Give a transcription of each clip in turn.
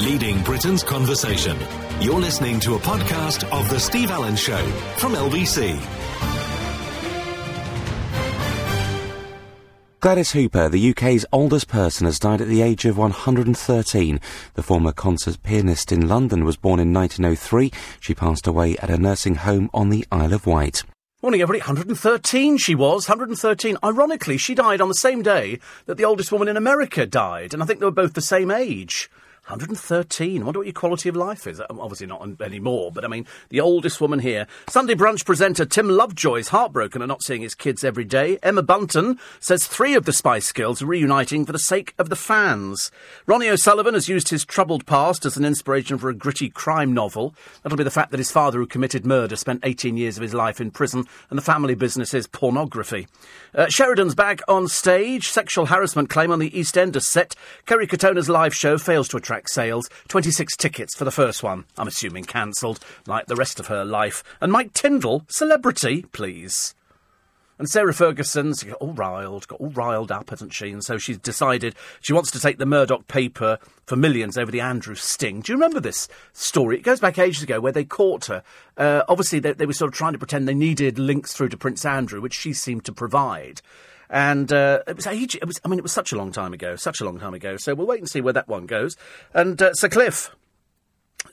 leading Britain's conversation. You're listening to a podcast of The Steve Allen Show from LBC. Gladys Hooper, the UK's oldest person, has died at the age of 113. The former concert pianist in London was born in 1903. She passed away at a nursing home on the Isle of Wight. Morning, everybody. 113 she was. 113. Ironically, she died on the same day that the oldest woman in America died, and I think they were both the same age. 113. I wonder what your quality of life is. Um, Obviously not anymore, but I mean, the oldest woman here. Sunday brunch presenter Tim Lovejoy is heartbroken at not seeing his kids every day. Emma Bunton says three of the Spice Girls are reuniting for the sake of the fans. Ronnie O'Sullivan has used his troubled past as an inspiration for a gritty crime novel. That'll be the fact that his father, who committed murder, spent 18 years of his life in prison, and the family business is pornography. Uh, Sheridan's back on stage. Sexual harassment claim on the EastEnders set. Kerry Katona's live show fails to attract sales. 26 tickets for the first one. I'm assuming cancelled, like the rest of her life. And Mike Tindall, celebrity, please. And Sarah Ferguson's got all riled, got all riled up, hasn't she? And so she's decided she wants to take the Murdoch paper for millions over the Andrew Sting. Do you remember this story? It goes back ages ago where they caught her. Uh, obviously, they, they were sort of trying to pretend they needed links through to Prince Andrew, which she seemed to provide. And uh, it was age. It was. I mean, it was such a long time ago. Such a long time ago. So we'll wait and see where that one goes. And uh, Sir Cliff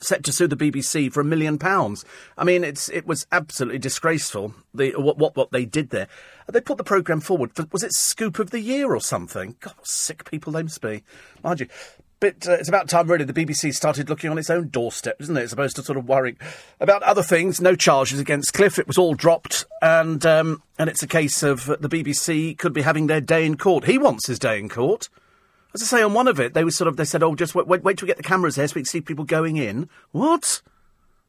set to sue the BBC for a million pounds. I mean, it's it was absolutely disgraceful. The what what, what they did there. They put the programme forward. For, was it Scoop of the Year or something? God, sick people they must be, mind you. But uh, it's about time, really, the BBC started looking on its own doorstep, isn't it? As opposed to sort of worrying about other things. No charges against Cliff. It was all dropped, and um, and it's a case of the BBC could be having their day in court. He wants his day in court. As I say, on one of it, they were sort of they said, "Oh, just wait, wait, wait till we get the cameras there, so we can see people going in." What?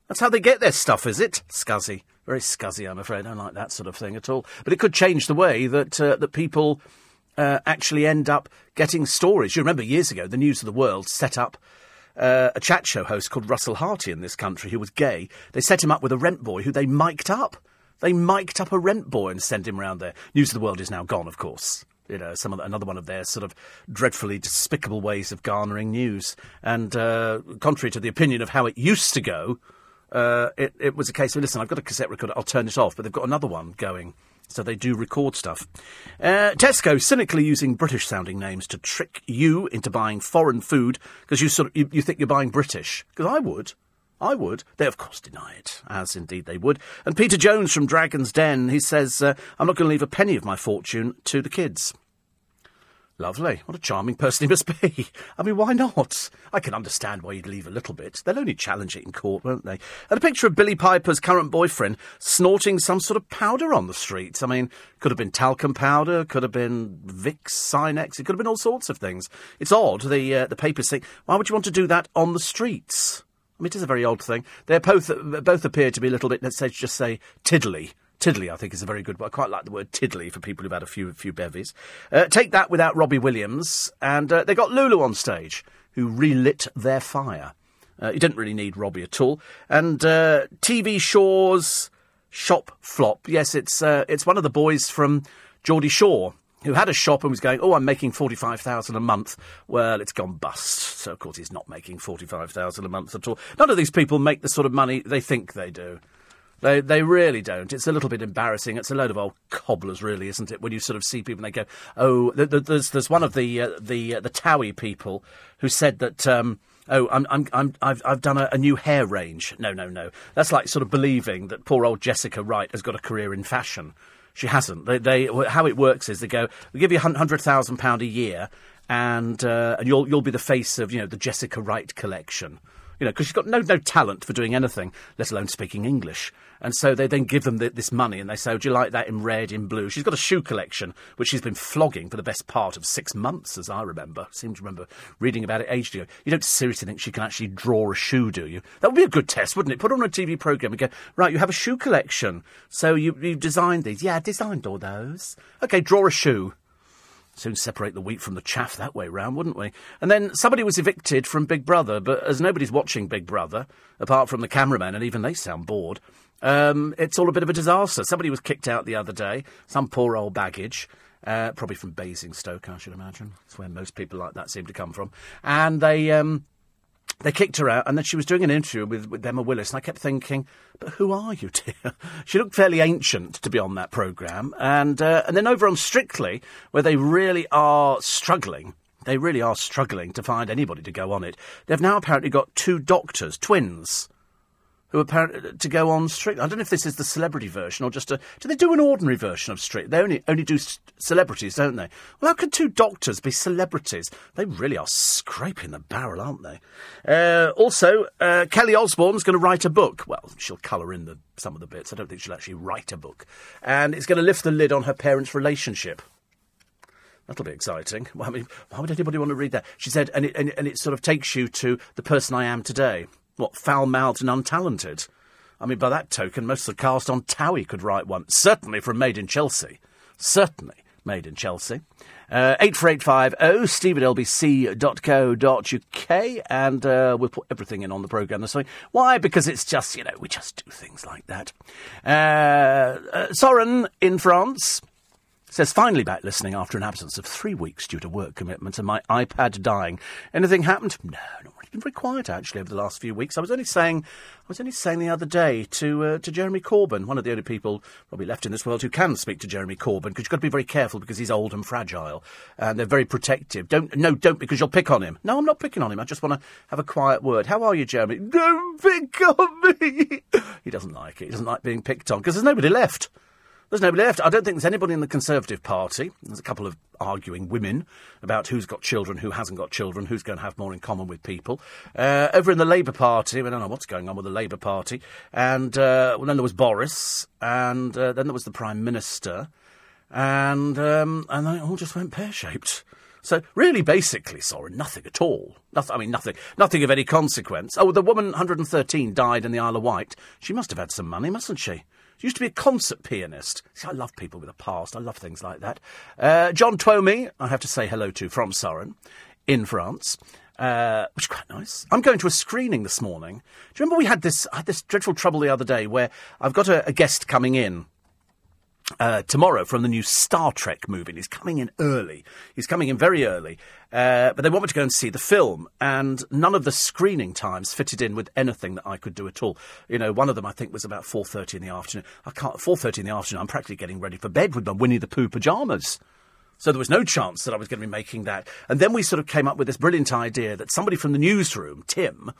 That's how they get their stuff, is it? Scuzzy, very scuzzy. I'm afraid. I don't like that sort of thing at all. But it could change the way that uh, that people uh, actually end up getting stories. You remember years ago, the News of the World set up. Uh, a chat show host called Russell Harty in this country who was gay. They set him up with a rent boy who they mic'd up. They mic'd up a rent boy and sent him round there. News of the World is now gone, of course you know, some the, another one of their sort of dreadfully despicable ways of garnering news. And uh, contrary to the opinion of how it used to go, uh, it, it was a case of listen, I've got a cassette recorder, I'll turn it off, but they've got another one going. So they do record stuff. Uh, Tesco cynically using British sounding names to trick you into buying foreign food because you sort of you, you think you're buying British. Because I would. I would. They, of course, deny it, as indeed they would. And Peter Jones from Dragon's Den, he says, uh, I'm not going to leave a penny of my fortune to the kids. Lovely. What a charming person he must be. I mean, why not? I can understand why you'd leave a little bit. They'll only challenge it in court, won't they? And a picture of Billie Piper's current boyfriend snorting some sort of powder on the streets. I mean, could have been talcum powder, could have been Vicks, Sinex, it could have been all sorts of things. It's odd, the, uh, the papers think, why would you want to do that on the streets? I mean, it is a very odd thing. They both, both appear to be a little bit, let's say, just say, tiddly. Tiddly, I think, is a very good word. I quite like the word tiddly for people who've had a few few bevies. Uh, take that without Robbie Williams, and uh, they got Lulu on stage, who relit their fire. Uh, you didn't really need Robbie at all. And uh, TV Shaw's shop flop. Yes, it's uh, it's one of the boys from Geordie Shore who had a shop and was going, "Oh, I'm making forty five thousand a month." Well, it's gone bust. So of course he's not making forty five thousand a month at all. None of these people make the sort of money they think they do. They they really don't. It's a little bit embarrassing. It's a load of old cobblers, really, isn't it? When you sort of see people and they go, "Oh, th- th- there's there's one of the uh, the uh, the Towie people who said that." Um, Oh, I'm, I'm, I'm, I've, I've done a, a new hair range. No, no, no. That's like sort of believing that poor old Jessica Wright has got a career in fashion. She hasn't. They, they, how it works is they go, we give you hundred thousand pound a year, and uh, and you'll you'll be the face of you know the Jessica Wright collection. You know, because she's got no no talent for doing anything, let alone speaking English. And so they then give them the, this money and they say, "Would you like that in red, in blue?" She's got a shoe collection which she's been flogging for the best part of six months, as I remember. seem to remember reading about it ages ago. You don't seriously think she can actually draw a shoe, do you? That would be a good test, wouldn't it? Put on a TV program and go, "Right, you have a shoe collection, so you you designed these. Yeah, I designed all those. Okay, draw a shoe." Soon separate the wheat from the chaff that way round, wouldn't we? And then somebody was evicted from Big Brother, but as nobody's watching Big Brother, apart from the cameraman, and even they sound bored, um, it's all a bit of a disaster. Somebody was kicked out the other day, some poor old baggage. Uh, probably from Basingstoke, I should imagine. That's where most people like that seem to come from. And they, um, they kicked her out, and then she was doing an interview with, with Emma Willis, and I kept thinking, but who are you, dear? she looked fairly ancient to be on that programme. And, uh, and then over on Strictly, where they really are struggling, they really are struggling to find anybody to go on it, they've now apparently got two doctors, twins, who apparently to go on Strictly. I don't know if this is the celebrity version or just a. Do they do an ordinary version of Strictly? They only only do celebrities, don't they? Well, how could two doctors be celebrities? They really are scraping the barrel, aren't they? Uh, also, uh, Kelly Osbourne's going to write a book. Well, she'll colour in the, some of the bits. I don't think she'll actually write a book, and it's going to lift the lid on her parents' relationship. That'll be exciting. Well, I mean, why would anybody want to read that? She said, and it, and, and it sort of takes you to the person I am today. What, foul mouthed and untalented? I mean, by that token, most of the cast on Towie could write one. Certainly from Made in Chelsea. Certainly Made in Chelsea. Uh, 84850 steve lbc.co.uk and uh, we'll put everything in on the programme this week. Why? Because it's just, you know, we just do things like that. Uh, uh, Soren in France says, finally back listening after an absence of three weeks due to work commitments and my iPad dying. Anything happened? No, It's been very quiet actually over the last few weeks. I was only saying, I was only saying the other day to uh, to Jeremy Corbyn, one of the only people probably left in this world who can speak to Jeremy Corbyn, because you've got to be very careful because he's old and fragile and they're very protective. Don't no, don't because you'll pick on him. No, I'm not picking on him. I just want to have a quiet word. How are you, Jeremy? Don't pick on me. he doesn't like it. He doesn't like being picked on because there's nobody left. There's nobody left. I don't think there's anybody in the Conservative Party. There's a couple of arguing women about who's got children, who hasn't got children, who's going to have more in common with people. Uh, over in the Labour Party, we don't know what's going on with the Labour Party. And uh, well, then there was Boris, and uh, then there was the Prime Minister, and um, and then it all just went pear shaped. So really, basically, sorry, nothing at all. Nothing. I mean, nothing. Nothing of any consequence. Oh, the woman 113 died in the Isle of Wight. She must have had some money, mustn't she? She used to be a concert pianist. See, I love people with a past. I love things like that. Uh, John Twomey, I have to say hello to from Surren in France. Uh, which is quite nice. I'm going to a screening this morning. Do you remember we had this? I had this dreadful trouble the other day where I've got a, a guest coming in uh, tomorrow from the new Star Trek movie. And he's coming in early. He's coming in very early. Uh, but they want me to go and see the film, and none of the screening times fitted in with anything that I could do at all. You know, one of them I think was about four thirty in the afternoon. I can't four thirty in the afternoon. I'm practically getting ready for bed with my Winnie the Pooh pajamas. So there was no chance that I was going to be making that. And then we sort of came up with this brilliant idea that somebody from the newsroom, Tim,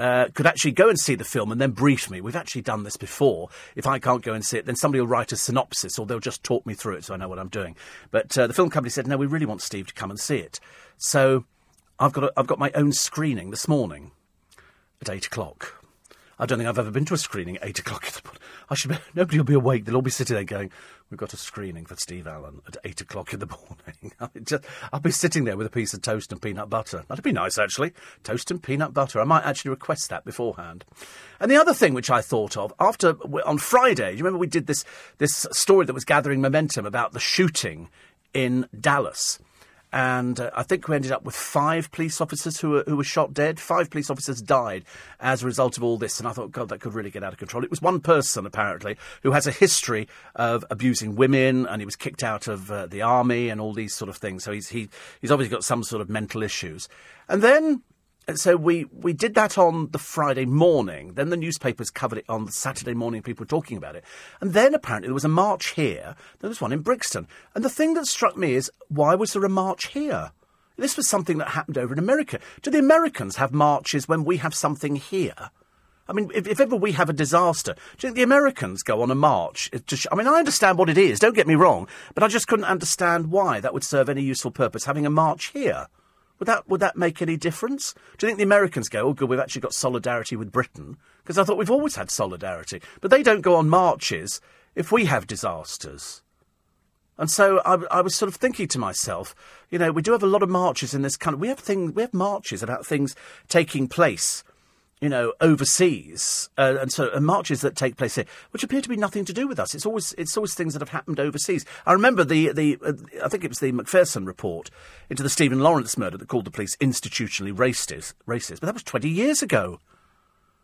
uh, could actually go and see the film and then brief me. We've actually done this before. If I can't go and see it, then somebody will write a synopsis or they'll just talk me through it so I know what I'm doing. But uh, the film company said, no, we really want Steve to come and see it. So I've got, a, I've got my own screening this morning at 8 o'clock. I don't think I've ever been to a screening at 8 o'clock in the morning. I should be, nobody will be awake. They'll all be sitting there going, we've got a screening for Steve Allen at 8 o'clock in the morning. I just, I'll be sitting there with a piece of toast and peanut butter. That'd be nice, actually. Toast and peanut butter. I might actually request that beforehand. And the other thing which I thought of, after, on Friday, you remember we did this, this story that was gathering momentum about the shooting in Dallas? And uh, I think we ended up with five police officers who were, who were shot dead. Five police officers died as a result of all this, and I thought, God, that could really get out of control. It was one person, apparently, who has a history of abusing women, and he was kicked out of uh, the army and all these sort of things. So he's, he, he's obviously got some sort of mental issues. And then so we, we did that on the Friday morning. Then the newspapers covered it on the Saturday morning. People were talking about it. And then apparently there was a march here. There was one in Brixton. And the thing that struck me is why was there a march here? This was something that happened over in America. Do the Americans have marches when we have something here? I mean, if, if ever we have a disaster, do you think the Americans go on a march? Sh- I mean, I understand what it is, don't get me wrong, but I just couldn't understand why that would serve any useful purpose having a march here. Would that would that make any difference? Do you think the Americans go, oh, good, we've actually got solidarity with Britain? Because I thought we've always had solidarity. But they don't go on marches if we have disasters. And so I, I was sort of thinking to myself, you know, we do have a lot of marches in this country. We have things, we have marches about things taking place you know, overseas, uh, and so and marches that take place here, which appear to be nothing to do with us. It's always it's always things that have happened overseas. I remember the the uh, I think it was the Macpherson report into the Stephen Lawrence murder that called the police institutionally racist, racist, but that was twenty years ago.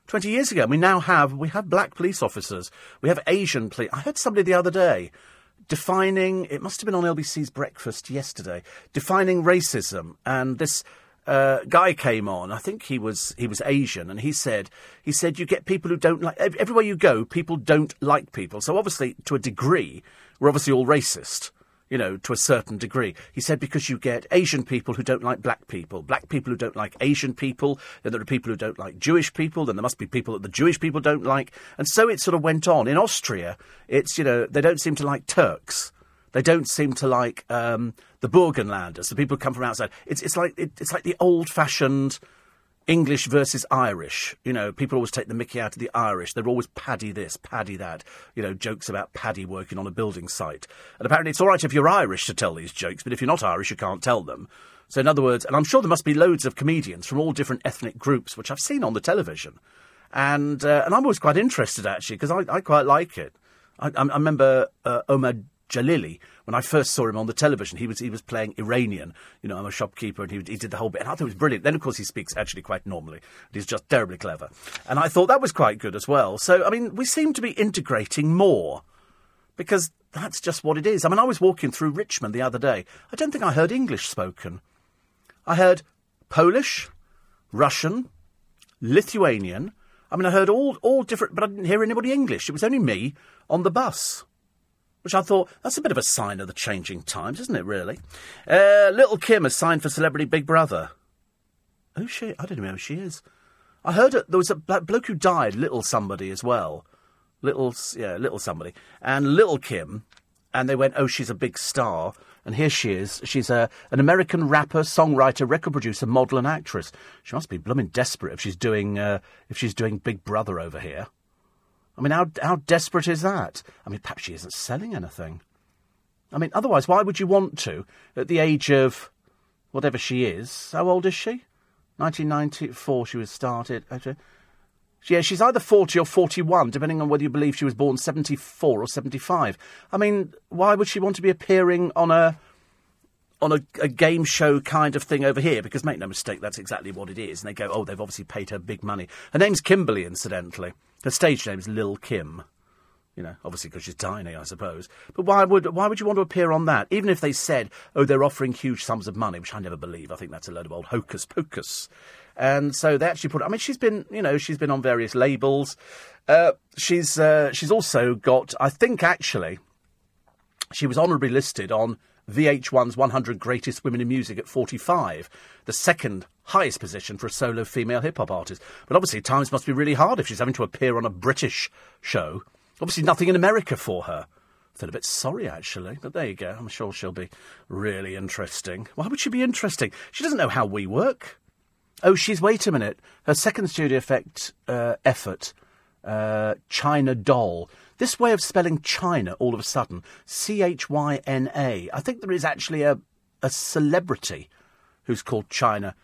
Twenty years ago, we now have we have black police officers, we have Asian police. I heard somebody the other day defining it must have been on LBC's breakfast yesterday, defining racism and this uh, guy came on. I think he was he was Asian, and he said he said you get people who don't like everywhere you go. People don't like people. So obviously, to a degree, we're obviously all racist. You know, to a certain degree. He said because you get Asian people who don't like black people, black people who don't like Asian people, then there are people who don't like Jewish people, then there must be people that the Jewish people don't like. And so it sort of went on. In Austria, it's, you know, they don't seem to like Turks. They don't seem to like um, the Burgenlanders, the people who come from outside. It's, it's like it, it's like the old-fashioned English versus Irish. You know, people always take the mickey out of the Irish. They're always Paddy this, Paddy that. You know, jokes about Paddy working on a building site. And apparently it's all right if you're Irish to tell these jokes, but if you're not Irish, you can't tell them. So, in other words, and I'm sure there must be loads of comedians from all different ethnic groups, which I've seen on the television. And, uh, and I'm always quite interested, actually, because I, I quite like it. I, I remember uh, Omar Djalili, when I first saw him on the television, he was he was playing Iranian. You know, I'm a shopkeeper, and he, he did the whole bit. And I thought it was brilliant. Then, of course, he speaks actually quite normally. He's just terribly clever, and I thought that was quite good as well. So, I mean, we seem to be integrating more because that's just what it is. I mean, I was walking through Richmond the other day. I don't think I heard English spoken. I heard Polish, Russian, Lithuanian. I mean, I heard all all different, but I didn't hear anybody English. It was only me on the bus which I thought that's a bit of a sign of the changing times, isn't it? Really. Uh, Little Kim has signed for Celebrity Big Brother. Who's she? I don't know who she is. I heard it, there was a bloke who died, Little somebody as well. Little, yeah, Little somebody, and Little Kim, and they went, oh, she's a big star. And here she is. She's a, an American rapper, songwriter, record producer, model, and actress. She must be blooming desperate if she's doing uh, if she's doing Big Brother over here. I mean, how, how desperate is that? I mean, perhaps she isn't selling anything. I mean, otherwise, why would you want to, at the age of whatever she is? How old is she? 1994 she was started. Uh, yeah, she's either 40 or 41, depending on whether you believe she was born 74 or 75. I mean, why would she want to be appearing on a on a, a, game show kind of thing over here, because make no mistake, that's exactly what it is. And they go, oh, they've obviously paid her big money. Her name's Kimberly, incidentally. Her stage name's Lil Kim. You know, obviously because she's tiny, I suppose. But why would why would you want to appear on that? Even if they said, oh, they're offering huge sums of money, which I never believe. I think that's a load of old hocus pocus. And so they actually put. I mean, she's been, you know, she's been on various labels. Uh, she's uh, she's also got. I think actually, she was honourably listed on VH1's 100 Greatest Women in Music at 45, the second highest position for a solo female hip hop artist. But obviously, times must be really hard if she's having to appear on a British show. Obviously, nothing in America for her. I feel a bit sorry, actually, but there you go. I'm sure she'll be really interesting. Why would she be interesting? She doesn't know how we work. Oh, she's, wait a minute, her second studio effect uh, effort, uh, China Doll, this way of spelling China all of a sudden, C H Y N A. I think there is actually a, a celebrity who's called China.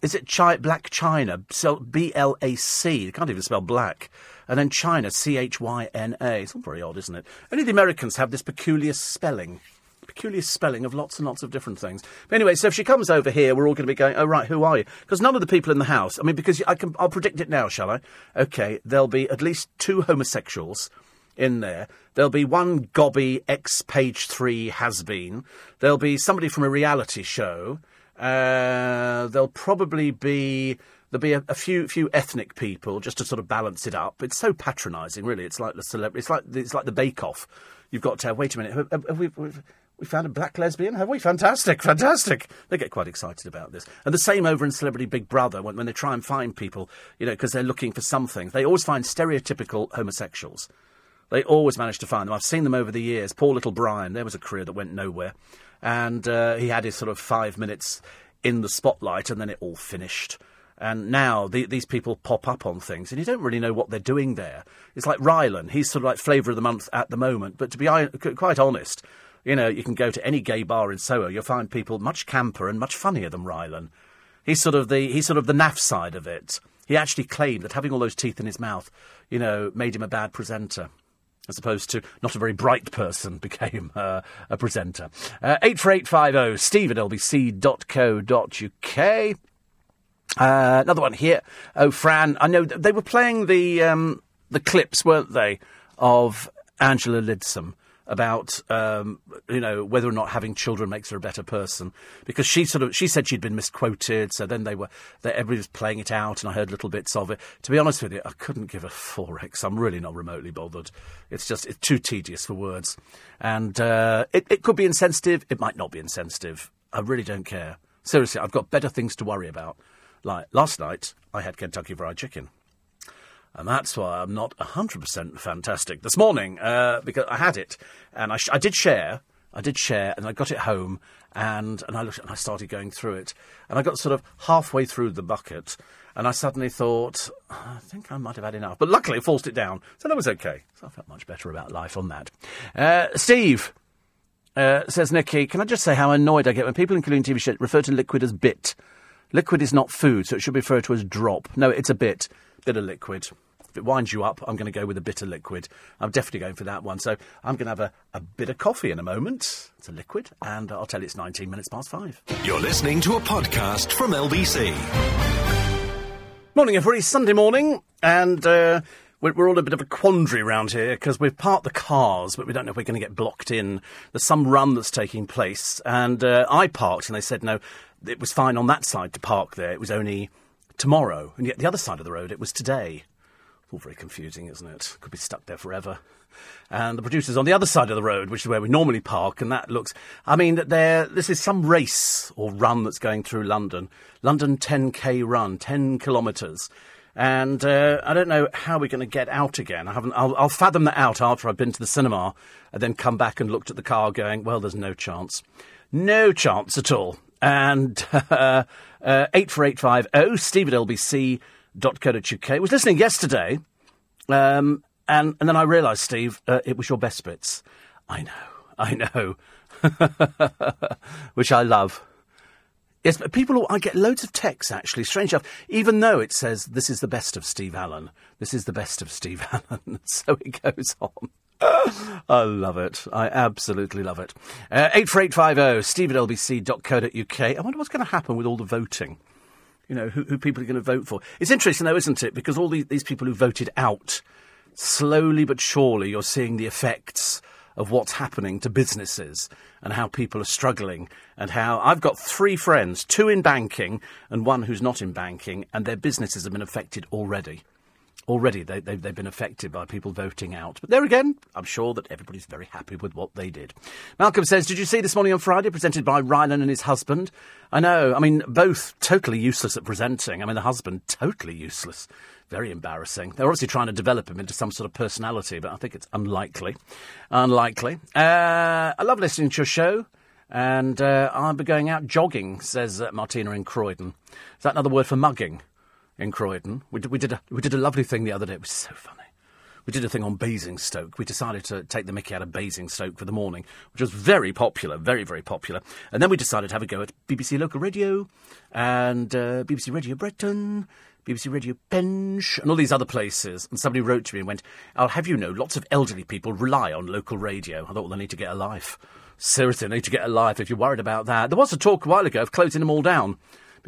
Is it Chi- Blac Chyna? So B L A C. They can't even spell black. And then China, C H Y N A. It's all very odd, isn't it? Only the Americans have this peculiar spelling peculiar spelling of lots and lots of different things. But anyway, so if she comes over here, we're all going to be going, oh, right, who are you? Because none of the people in the house, I mean, because I can, I'll predict it now, shall I? Okay, there'll be at least two homosexuals in there. There'll be one gobby ex page three has been. There'll be somebody from a reality show. Uh, there'll probably be there'll be a, a, few few ethnic people just to sort of balance it up. It's so patronising, really. It's like the celebrity. It's like it's like the Bake Off. You've got to wait a minute. Have, have we, we found a black lesbian, have we? Fantastic, fantastic. They get quite excited about this. And the same over in Celebrity Big Brother, when, when they try and find people, you know, because they're looking for something. They always find stereotypical homosexuals. They always manage to find them. I've seen them over the years. Poor little Brian, there was a career that went nowhere. And uh, he had his sort of five minutes in the spotlight, and then it all finished. And now the, these people pop up on things, and you don't really know what they're doing there. It's like Rylan. He's sort of like flavour of the month at the moment. But to be quite honest, you know, you can go to any gay bar in Soho, you'll find people much camper and much funnier than Rylan. He's sort of the he's sort of the naff side of it. He actually claimed that having all those teeth in his mouth, you know, made him a bad presenter as opposed to not a very bright person became uh, a presenter. Uh, 84850 steve at lbc.co.uk. Uh, another one here. Oh, Fran, I know they were playing the um, the clips, weren't they, of Angela Leadsom about um, you know whether or not having children makes her a better person. Because she sort of she said she'd been misquoted so then they were they, everybody was playing it out and I heard little bits of it. To be honest with you I couldn't give a forex. I'm really not remotely bothered. It's just it's too tedious for words. And uh, it, it could be insensitive. It might not be insensitive. I really don't care. Seriously I've got better things to worry about. Like last night I had Kentucky Fried Chicken and that's why I'm not 100% fantastic this morning, uh, because I had it, and I, sh- I did share, I did share, and I got it home, and, and I looked and I started going through it, and I got sort of halfway through the bucket, and I suddenly thought, I think I might have had enough. But luckily, I forced it down, so that was okay. So I felt much better about life on that. Uh, Steve. Uh, says Nikki, can I just say how annoyed I get when people, in including TV shows, refer to liquid as bit? Liquid is not food, so it should be referred to as drop. No, it's a bit. Bit of liquid. If it winds you up, I'm going to go with a bitter liquid. I'm definitely going for that one. So I'm going to have a, a bit of coffee in a moment. It's a liquid, and I'll tell you it's 19 minutes past five. You're listening to a podcast from LBC. Morning, everybody. Sunday morning, and uh, we're, we're all in a bit of a quandary around here because we've parked the cars, but we don't know if we're going to get blocked in. There's some run that's taking place, and uh, I parked, and they said no, it was fine on that side to park there. It was only tomorrow, and yet the other side of the road, it was today. All very confusing, isn't it? Could be stuck there forever. And the producer's on the other side of the road, which is where we normally park, and that looks. I mean, there. This is some race or run that's going through London. London 10k run, 10 kilometres. And uh, I don't know how we're going to get out again. I haven't. I'll, I'll fathom that out after I've been to the cinema, and then come back and looked at the car, going, "Well, there's no chance, no chance at all." And uh, uh, eight four eight five oh Steve at LBC uk. I was listening yesterday, um, and, and then I realised, Steve, uh, it was your best bits. I know, I know. Which I love. Yes, but people, I get loads of texts actually, strange enough, even though it says this is the best of Steve Allen. This is the best of Steve Allen. so it goes on. I love it. I absolutely love it. Uh, 84850 steve at lbc.co.uk. I wonder what's going to happen with all the voting you know, who, who people are going to vote for. It's interesting, though, isn't it? Because all these, these people who voted out, slowly but surely, you're seeing the effects of what's happening to businesses and how people are struggling and how I've got three friends, two in banking and one who's not in banking, and their businesses have been affected already already they, have they've been affected by people voting out. But there again, I'm sure that everybody's very happy with what they did. Malcolm says, Did you see this morning on Friday, presented by Rylan and his husband? I know, I mean, both totally useless at presenting. I mean, the husband, totally useless. Very embarrassing. They're obviously trying to develop him into some sort of personality, but I think it's unlikely. Unlikely. Uh, I love listening to your show. And uh, I'll be going out jogging, says uh, Martina in Croydon. Is that another word for mugging? In Croydon. We did, we did, a, we did a lovely thing the other day. It was so funny. We did a thing on Basingstoke. We decided to take the mickey out of Basingstoke for the morning, which was very popular, very, very popular. And then we decided to have a go at BBC Local Radio and uh, BBC Radio Breton, BBC Radio Penge, and all these other places. And somebody wrote to me and went, I'll have you know, lots of elderly people rely on local radio. I thought, well, they need to get a life. Seriously, they need to get a life if you're worried about that. There was a talk a while ago of closing them all down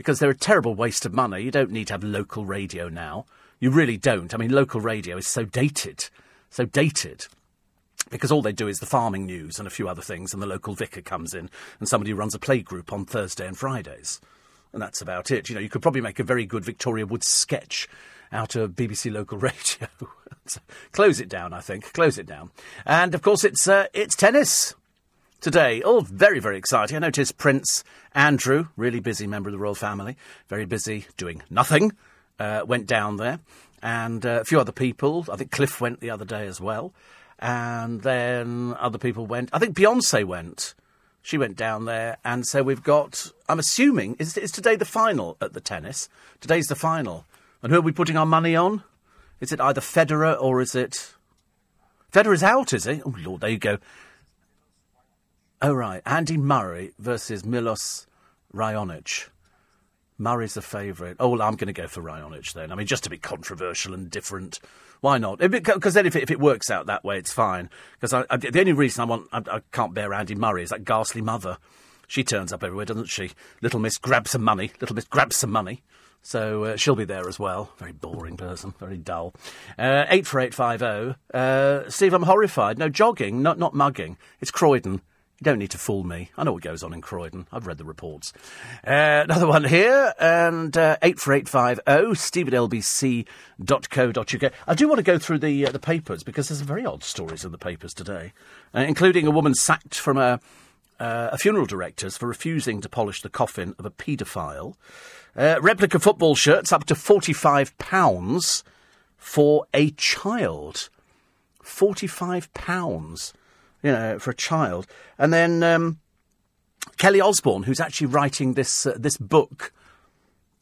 because they're a terrible waste of money. You don't need to have local radio now. You really don't. I mean, local radio is so dated, so dated. Because all they do is the farming news and a few other things, and the local vicar comes in, and somebody runs a playgroup on Thursday and Fridays. And that's about it. You know, you could probably make a very good Victoria Wood sketch out of BBC local radio. Close it down, I think. Close it down. And of course, it's uh, it's tennis today. All very, very exciting. I noticed Prince Andrew, really busy member of the royal family, very busy doing nothing, uh, went down there. And uh, a few other people. I think Cliff went the other day as well. And then other people went. I think Beyonce went. She went down there. And so we've got, I'm assuming, is, is today the final at the tennis? Today's the final. And who are we putting our money on? Is it either Federer or is it. Federer's out, is he? Oh, Lord, there you go. Oh, right. Andy Murray versus Milos Raonic. Murray's the favourite. Oh, well, I'm going to go for Raonic then. I mean, just to be controversial and different. Why not? Because then if it, if it works out that way, it's fine. Because the only reason I want I, I, can't bear Andy Murray is that ghastly mother. She turns up everywhere, doesn't she? Little Miss grabs some money. Little Miss grabs some money. So uh, she'll be there as well. Very boring person, very dull. Uh, 84850. Uh, Steve, I'm horrified. No jogging, not, not mugging. It's Croydon. You don't need to fool me. I know what goes on in Croydon. I've read the reports. Uh, another one here, and uh, 84850, steve at lbc.co.uk. I do want to go through the, uh, the papers because there's some very odd stories in the papers today, uh, including a woman sacked from a, uh, a funeral director's for refusing to polish the coffin of a paedophile. Uh, replica football shirts up to £45 for a child. £45 you know, for a child. And then um, Kelly Osbourne, who's actually writing this uh, this book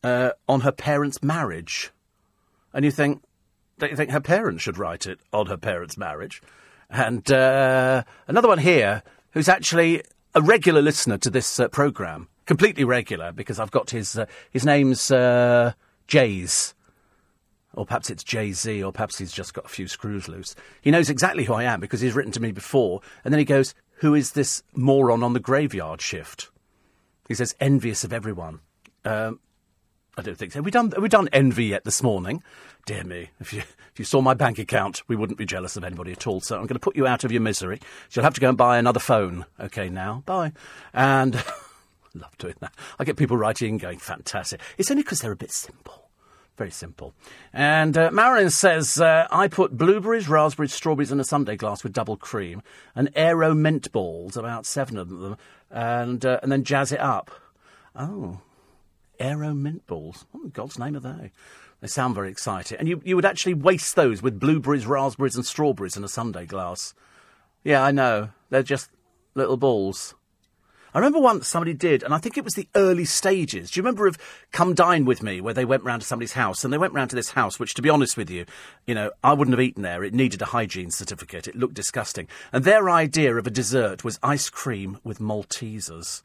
uh, on her parents' marriage, and you think, don't you think her parents should write it on her parents' marriage? And uh, another one here, who's actually a regular listener to this uh, program, completely regular because I've got his uh, his name's uh, Jays or perhaps it's Jay Z, or perhaps he's just got a few screws loose. He knows exactly who I am because he's written to me before, and then he goes, Who is this moron on the graveyard shift? He says, Envious of everyone. Um, I don't think so. Have we done, have we done envy yet this morning? Dear me, if you, if you saw my bank account, we wouldn't be jealous of anybody at all. So I'm going to put you out of your misery. So you'll have to go and buy another phone. Okay, now, bye. And love doing that. I get people writing going, fantastic. It's only because they're a bit simple. Very simple. And uh, Marilyn says, uh, I put blueberries, raspberries, strawberries in a sundae glass with double cream and aero mint balls, about seven of them, and, uh, and then jazz it up. Oh, aero mint balls. What in God's name are they? They sound very exciting. And you, you would actually waste those with blueberries, raspberries, and strawberries in a sundae glass. Yeah, I know. They're just little balls. I remember once somebody did, and I think it was the early stages. Do you remember of Come Dine With Me, where they went round to somebody's house, and they went round to this house, which, to be honest with you, you know, I wouldn't have eaten there. It needed a hygiene certificate. It looked disgusting. And their idea of a dessert was ice cream with Maltesers.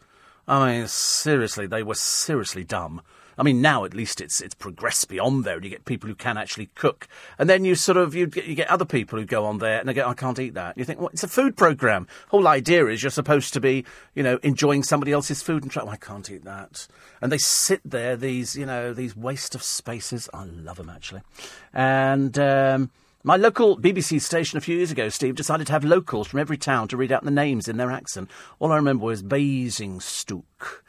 I mean, seriously, they were seriously dumb. I mean, now at least it's it's progressed beyond there, and you get people who can actually cook. And then you sort of you get, you get other people who go on there and they go, I can't eat that. And you think, well, it's a food program. Whole idea is you're supposed to be, you know, enjoying somebody else's food and try. Well, I can't eat that. And they sit there, these you know, these waste of spaces. I love them actually, and. Um, my local BBC station a few years ago, Steve, decided to have locals from every town to read out the names in their accent. All I remember was Basingstoke.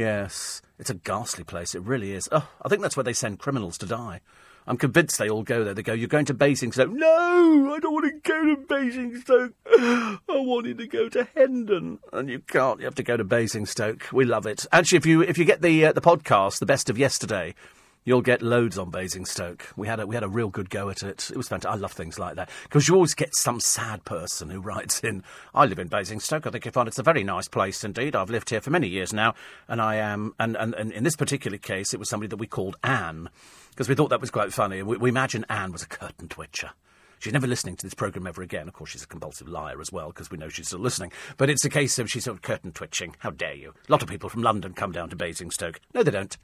Yes, it's a ghastly place. It really is. Oh, I think that's where they send criminals to die. I'm convinced they all go there. They go, You're going to Basingstoke. No, I don't want to go to Basingstoke. I wanted to go to Hendon. And you can't. You have to go to Basingstoke. We love it. Actually, if you if you get the uh, the podcast, the best of yesterday, You'll get loads on Basingstoke. We had a, we had a real good go at it. It was fantastic. I love things like that because you always get some sad person who writes in. I live in Basingstoke. I think you find it's a very nice place indeed. I've lived here for many years now, and I am. And, and, and in this particular case, it was somebody that we called Anne because we thought that was quite funny. We, we imagine Anne was a curtain twitcher. She's never listening to this programme ever again. Of course, she's a compulsive liar as well, because we know she's still listening. But it's a case of she's sort of curtain twitching. How dare you? A lot of people from London come down to Basingstoke. No, they don't.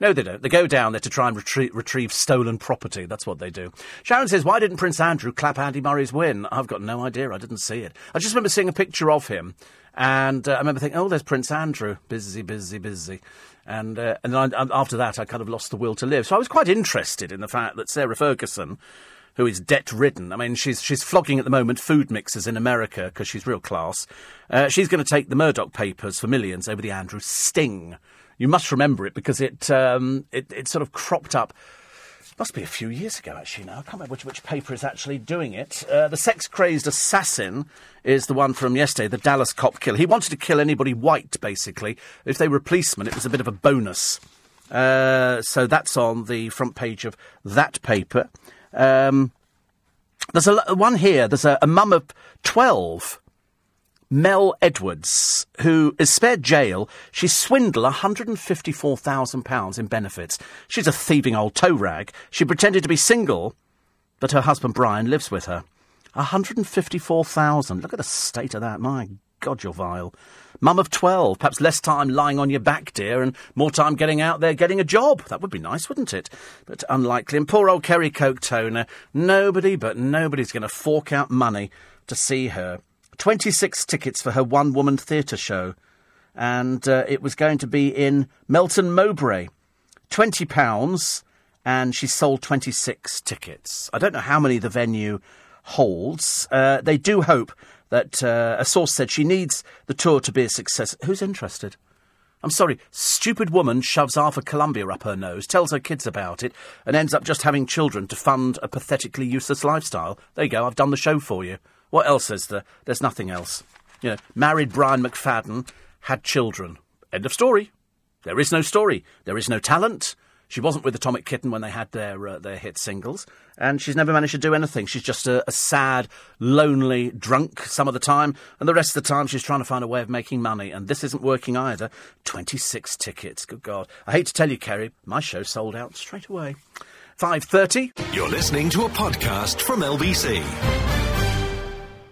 No, they don't. They go down there to try and retrie- retrieve stolen property. That's what they do. Sharon says, Why didn't Prince Andrew clap Andy Murray's win? I've got no idea. I didn't see it. I just remember seeing a picture of him, and uh, I remember thinking, Oh, there's Prince Andrew. Busy, busy, busy. And, uh, and I, after that, I kind of lost the will to live. So I was quite interested in the fact that Sarah Ferguson, who is debt ridden. I mean, she's she's flogging at the moment food mixers in America because she's real class. Uh, she's going to take the Murdoch papers for millions over the Andrew sting. You must remember it because it, um, it, it sort of cropped up. Must be a few years ago, actually. Now I can't remember which, which paper is actually doing it. Uh, the sex-crazed assassin is the one from yesterday, the Dallas cop killer. He wanted to kill anybody white, basically. If they were a policeman, it was a bit of a bonus. Uh, so that's on the front page of that paper. Um, there's a one here. There's a, a mum of twelve Mel Edwards, who is spared jail. She swindled £154,000 in benefits. She's a thieving old toe rag. She pretended to be single, but her husband Brian lives with her. 154,000. Look at the state of that. My God, you're vile. Mum of 12, perhaps less time lying on your back, dear, and more time getting out there getting a job. That would be nice, wouldn't it? But unlikely. And poor old Kerry Coke Toner. Nobody but nobody's going to fork out money to see her. 26 tickets for her one woman theatre show. And uh, it was going to be in Melton Mowbray. £20, and she sold 26 tickets. I don't know how many the venue holds. Uh, they do hope that uh, a source said she needs the tour to be a success. Who's interested? I'm sorry, stupid woman shoves Arthur Colombia up her nose, tells her kids about it, and ends up just having children to fund a pathetically useless lifestyle. There you go, I've done the show for you. What else is there? There's nothing else. You know, married Brian McFadden, had children. End of story. There is no story. There is no talent. She wasn't with Atomic Kitten when they had their uh, their hit singles, and she's never managed to do anything. She's just a, a, sad, lonely drunk some of the time, and the rest of the time she's trying to find a way of making money, and this isn't working either. Twenty six tickets. Good God! I hate to tell you, Kerry, my show sold out straight away. Five thirty. You're listening to a podcast from LBC.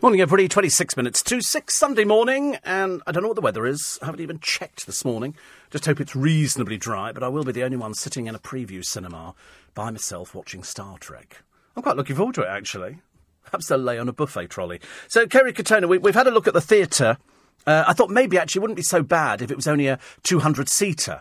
Morning, everybody. 26 minutes to 6 Sunday morning, and I don't know what the weather is. I haven't even checked this morning. Just hope it's reasonably dry, but I will be the only one sitting in a preview cinema by myself watching Star Trek. I'm quite looking forward to it, actually. Perhaps they'll lay on a buffet trolley. So, Kerry Katona, we, have had a look at the theatre. Uh, I thought maybe actually it wouldn't be so bad if it was only a 200 seater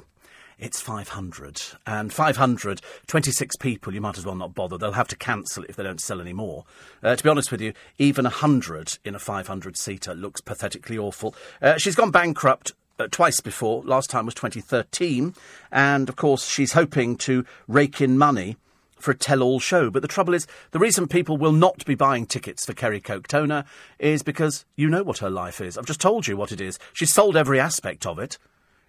it's 500. And 500, 26 people, you might as well not bother. They'll have to cancel it if they don't sell any more. Uh, to be honest with you, even 100 in a 500 seater looks pathetically awful. Uh, she's gone bankrupt uh, twice before. Last time was 2013. And of course, she's hoping to rake in money for a tell all show. But the trouble is, the reason people will not be buying tickets for Kerry Toner is because you know what her life is. I've just told you what it is. She's sold every aspect of it.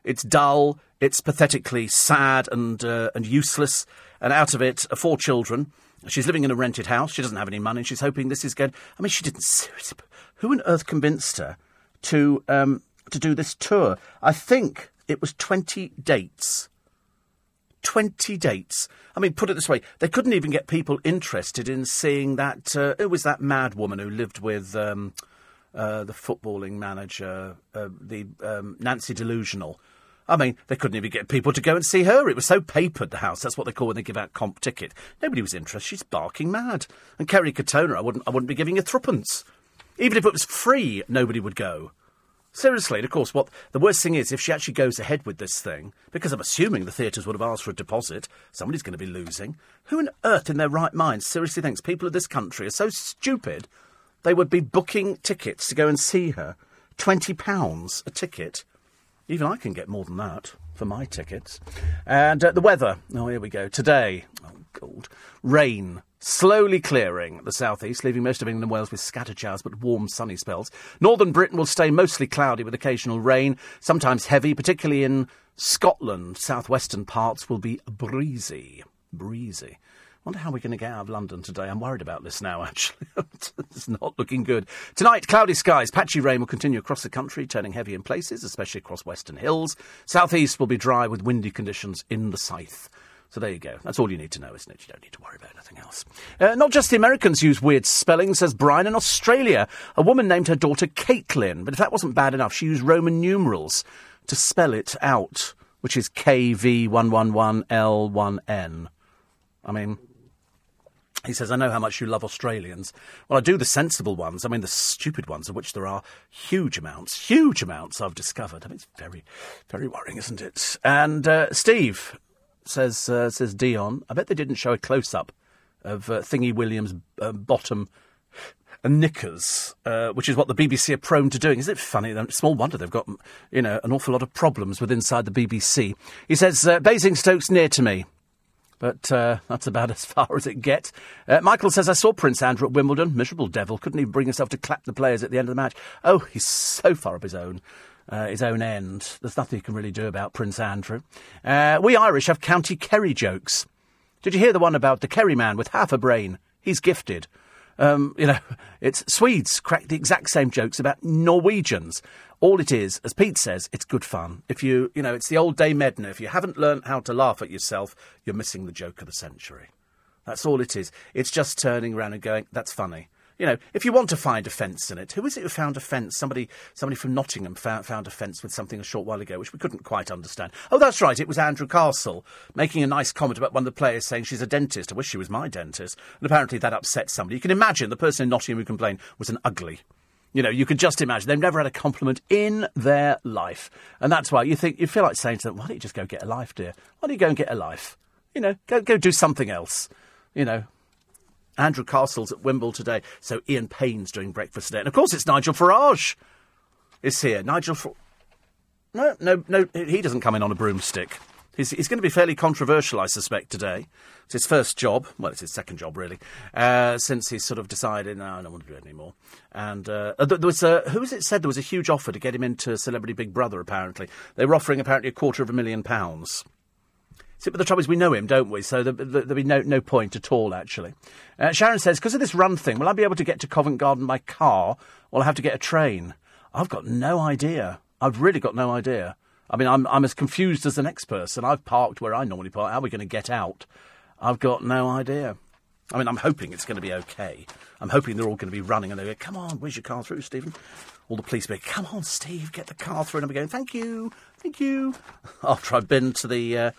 It's dull. It's pathetically sad and uh, and useless. And out of it are four children. She's living in a rented house. She doesn't have any money. She's hoping this is good. I mean, she didn't. Who on earth convinced her to um, to do this tour? I think it was twenty dates. 20 dates. I mean, put it this way, they couldn't even get people interested in seeing that. Uh, it was that mad woman who lived with um, uh, the footballing manager, uh, the um, Nancy Delusional. I mean, they couldn't even get people to go and see her. It was so papered, the house. That's what they call when they give out comp ticket. Nobody was interested. She's barking mad. And Kerry Katona, I wouldn't, I wouldn't be giving a threepence. Even if it was free, nobody would go. Seriously, and of course, what the worst thing is, if she actually goes ahead with this thing, because I'm assuming the theatres would have asked for a deposit, somebody's going to be losing. Who on earth in their right mind seriously thinks people of this country are so stupid they would be booking tickets to go and see her? £20 a ticket even I can get more than that for my tickets. And uh, the weather. Oh, here we go. Today, oh, cold. Rain. Slowly clearing the southeast, leaving most of England and Wales with scattered showers but warm, sunny spells. Northern Britain will stay mostly cloudy with occasional rain, sometimes heavy, particularly in Scotland. Southwestern parts will be breezy. Breezy wonder how we're going to get out of London today. I'm worried about this now, actually. it's not looking good. Tonight, cloudy skies. Patchy rain will continue across the country, turning heavy in places, especially across western hills. Southeast will be dry with windy conditions in the south. So there you go. That's all you need to know, isn't it? You don't need to worry about anything else. Uh, not just the Americans use weird spelling, says Brian. In Australia, a woman named her daughter Caitlin. But if that wasn't bad enough, she used Roman numerals to spell it out, which is KV111L1N. I mean, he says, I know how much you love Australians. Well, I do the sensible ones. I mean, the stupid ones, of which there are huge amounts, huge amounts I've discovered. I mean, it's very, very worrying, isn't it? And uh, Steve says, uh, says Dion, I bet they didn't show a close up of uh, Thingy Williams' uh, bottom knickers, uh, which is what the BBC are prone to doing. Isn't it funny? Small wonder they've got, you know, an awful lot of problems with inside the BBC. He says, uh, Basingstoke's near to me. But uh, that's about as far as it gets. Uh, Michael says, I saw Prince Andrew at Wimbledon. Miserable devil. Couldn't even bring himself to clap the players at the end of the match. Oh, he's so far up his own. Uh, his own end. There's nothing you can really do about Prince Andrew. Uh, we Irish have County Kerry jokes. Did you hear the one about the Kerry man with half a brain? He's gifted. Um, you know, it's Swedes crack the exact same jokes about Norwegians. All it is, as Pete says, it's good fun. If you, you know, it's the old Dame Edna. If you haven't learned how to laugh at yourself, you're missing the joke of the century. That's all it is. It's just turning around and going, that's funny. You know, if you want to find a fence in it, who is it who found offence? Somebody, somebody from Nottingham found, found fence with something a short while ago, which we couldn't quite understand. Oh, that's right, it was Andrew Castle making a nice comment about one of the players saying she's a dentist. I wish she was my dentist. And apparently that upset somebody. You can imagine the person in Nottingham who complained was an ugly You know, you could just imagine they've never had a compliment in their life, and that's why you think you feel like saying to them, "Why don't you just go get a life, dear? Why don't you go and get a life? You know, go go do something else. You know." Andrew Castle's at Wimble today, so Ian Payne's doing breakfast today, and of course it's Nigel Farage is here. Nigel, Farage. no, no, no, he doesn't come in on a broomstick. He's, he's going to be fairly controversial, I suspect, today. It's his first job. Well, it's his second job, really, uh, since he's sort of decided, no, I don't want to do it anymore. And uh, there was a, who was it said there was a huge offer to get him into Celebrity Big Brother, apparently. They were offering apparently a quarter of a million pounds. See, but the trouble is, we know him, don't we? So there, will be no, no point at all, actually. Uh, Sharon says, because of this run thing, will I be able to get to Covent Garden by car, or will I have to get a train? I've got no idea. I've really got no idea. I mean, I'm, I'm as confused as the next person. I've parked where I normally park. How are we going to get out? I've got no idea. I mean, I'm hoping it's going to be okay. I'm hoping they're all going to be running and they go, come on, where's your car through, Stephen? All the police be, come on, Steve, get the car through. And I'm going, thank you, thank you. After I've been to the, uh,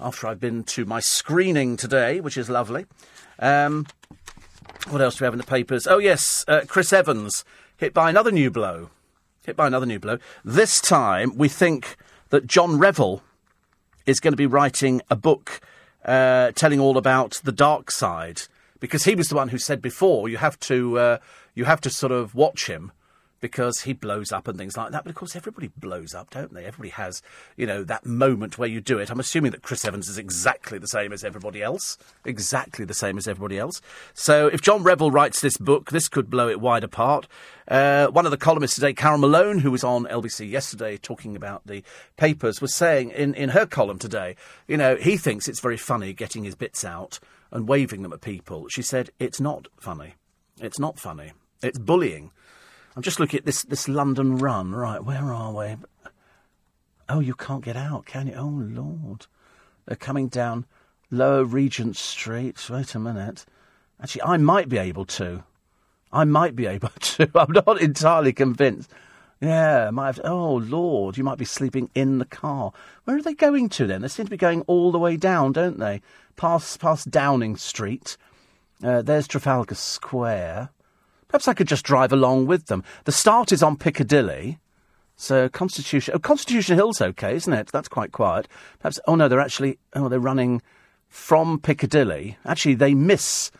after I've been to my screening today, which is lovely. Um, what else do we have in the papers? Oh, yes, uh, Chris Evans hit by another new blow. Hit by another new blow. This time, we think that John Revell is going to be writing a book uh, telling all about the dark side because he was the one who said before you have to uh, you have to sort of watch him because he blows up and things like that. But of course, everybody blows up, don't they? Everybody has, you know, that moment where you do it. I'm assuming that Chris Evans is exactly the same as everybody else. Exactly the same as everybody else. So if John Revell writes this book, this could blow it wide apart. Uh, one of the columnists today, Carole Malone, who was on LBC yesterday talking about the papers, was saying in, in her column today, you know, he thinks it's very funny getting his bits out and waving them at people. She said, it's not funny. It's not funny. It's bullying. I'm just looking at this, this London run. Right, where are we? Oh, you can't get out, can you? Oh, Lord. They're coming down Lower Regent Street. Wait a minute. Actually, I might be able to. I might be able to. I'm not entirely convinced. Yeah, might have oh Lord, you might be sleeping in the car. Where are they going to then? They seem to be going all the way down, don't they? Past past Downing Street. Uh, there's Trafalgar Square. Perhaps I could just drive along with them. The start is on Piccadilly. So Constitution, oh, Constitution Hill's okay, isn't it? That's quite quiet. Perhaps, oh no, they're actually, oh, they're running from Piccadilly. Actually, they miss,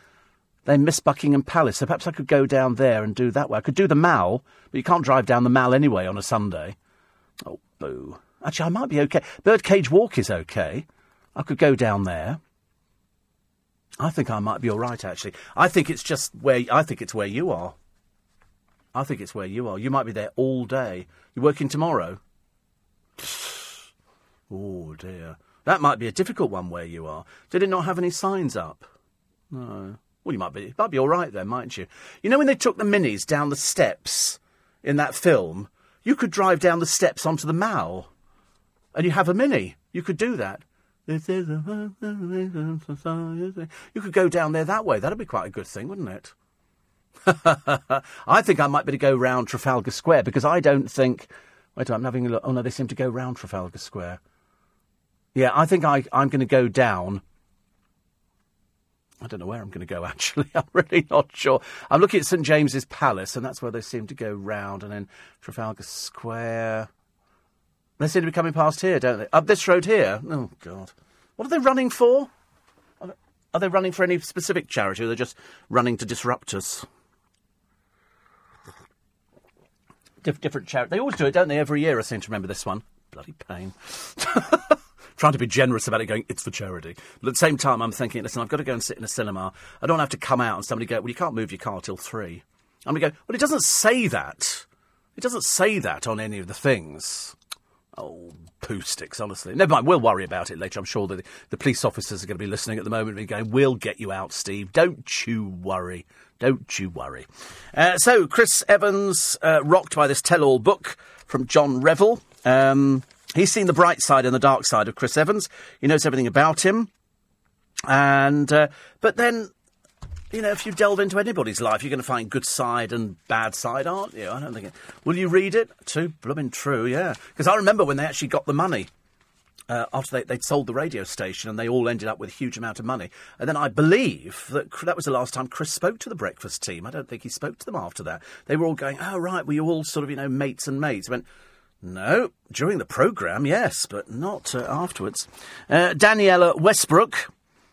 they miss Buckingham Palace. So perhaps I could go down there and do that way. I could do the Mall, but you can't drive down the Mall anyway on a Sunday. Oh, boo. Actually, I might be okay. Birdcage Walk is okay. I could go down there. I think I might be all right, actually. I think it's just where I think it's where you are. I think it's where you are. You might be there all day. You're working tomorrow? Oh dear, that might be a difficult one where you are. Did it not have any signs up? No. Well, you might be. Might be all right then, mightn't you? You know when they took the minis down the steps in that film, you could drive down the steps onto the Mall, and you have a mini. You could do that. This is a. You could go down there that way. That'd be quite a good thing, wouldn't it? I think I might better go round Trafalgar Square because I don't think. Wait, I'm having a look. Oh no, they seem to go round Trafalgar Square. Yeah, I think I, I'm going to go down. I don't know where I'm going to go actually. I'm really not sure. I'm looking at St James's Palace, and that's where they seem to go round, and then Trafalgar Square. They seem to be coming past here, don't they? Up this road here? Oh, God. What are they running for? Are they running for any specific charity or they're just running to disrupt us? Dif- different charity. They always do it, don't they? Every year, I seem to remember this one. Bloody pain. Trying to be generous about it, going, it's for charity. But at the same time, I'm thinking, listen, I've got to go and sit in a cinema. I don't have to come out and somebody go, well, you can't move your car till three. I'm going to go, well, it doesn't say that. It doesn't say that on any of the things. Oh, poo sticks, honestly. Never mind, we'll worry about it later. I'm sure that the police officers are going to be listening at the moment and going, We'll get you out, Steve. Don't you worry. Don't you worry. Uh, so, Chris Evans, uh, rocked by this tell all book from John Revell. Um, he's seen the bright side and the dark side of Chris Evans. He knows everything about him. And, uh, but then you know, if you delve into anybody's life, you're going to find good side and bad side, aren't you? I don't think. It... Will you read it? Too blooming true, yeah. Because I remember when they actually got the money. uh, after they, would sold the radio station and they all ended up with a huge amount of money. And then I believe that that was the last time Chris spoke to the breakfast team. I don't think he spoke to them after that. They were all going, oh, right, were you all sort of, you know, mates and mates? I went, no, during the programme, yes, but not uh, afterwards. Uh, Danniella Westbrook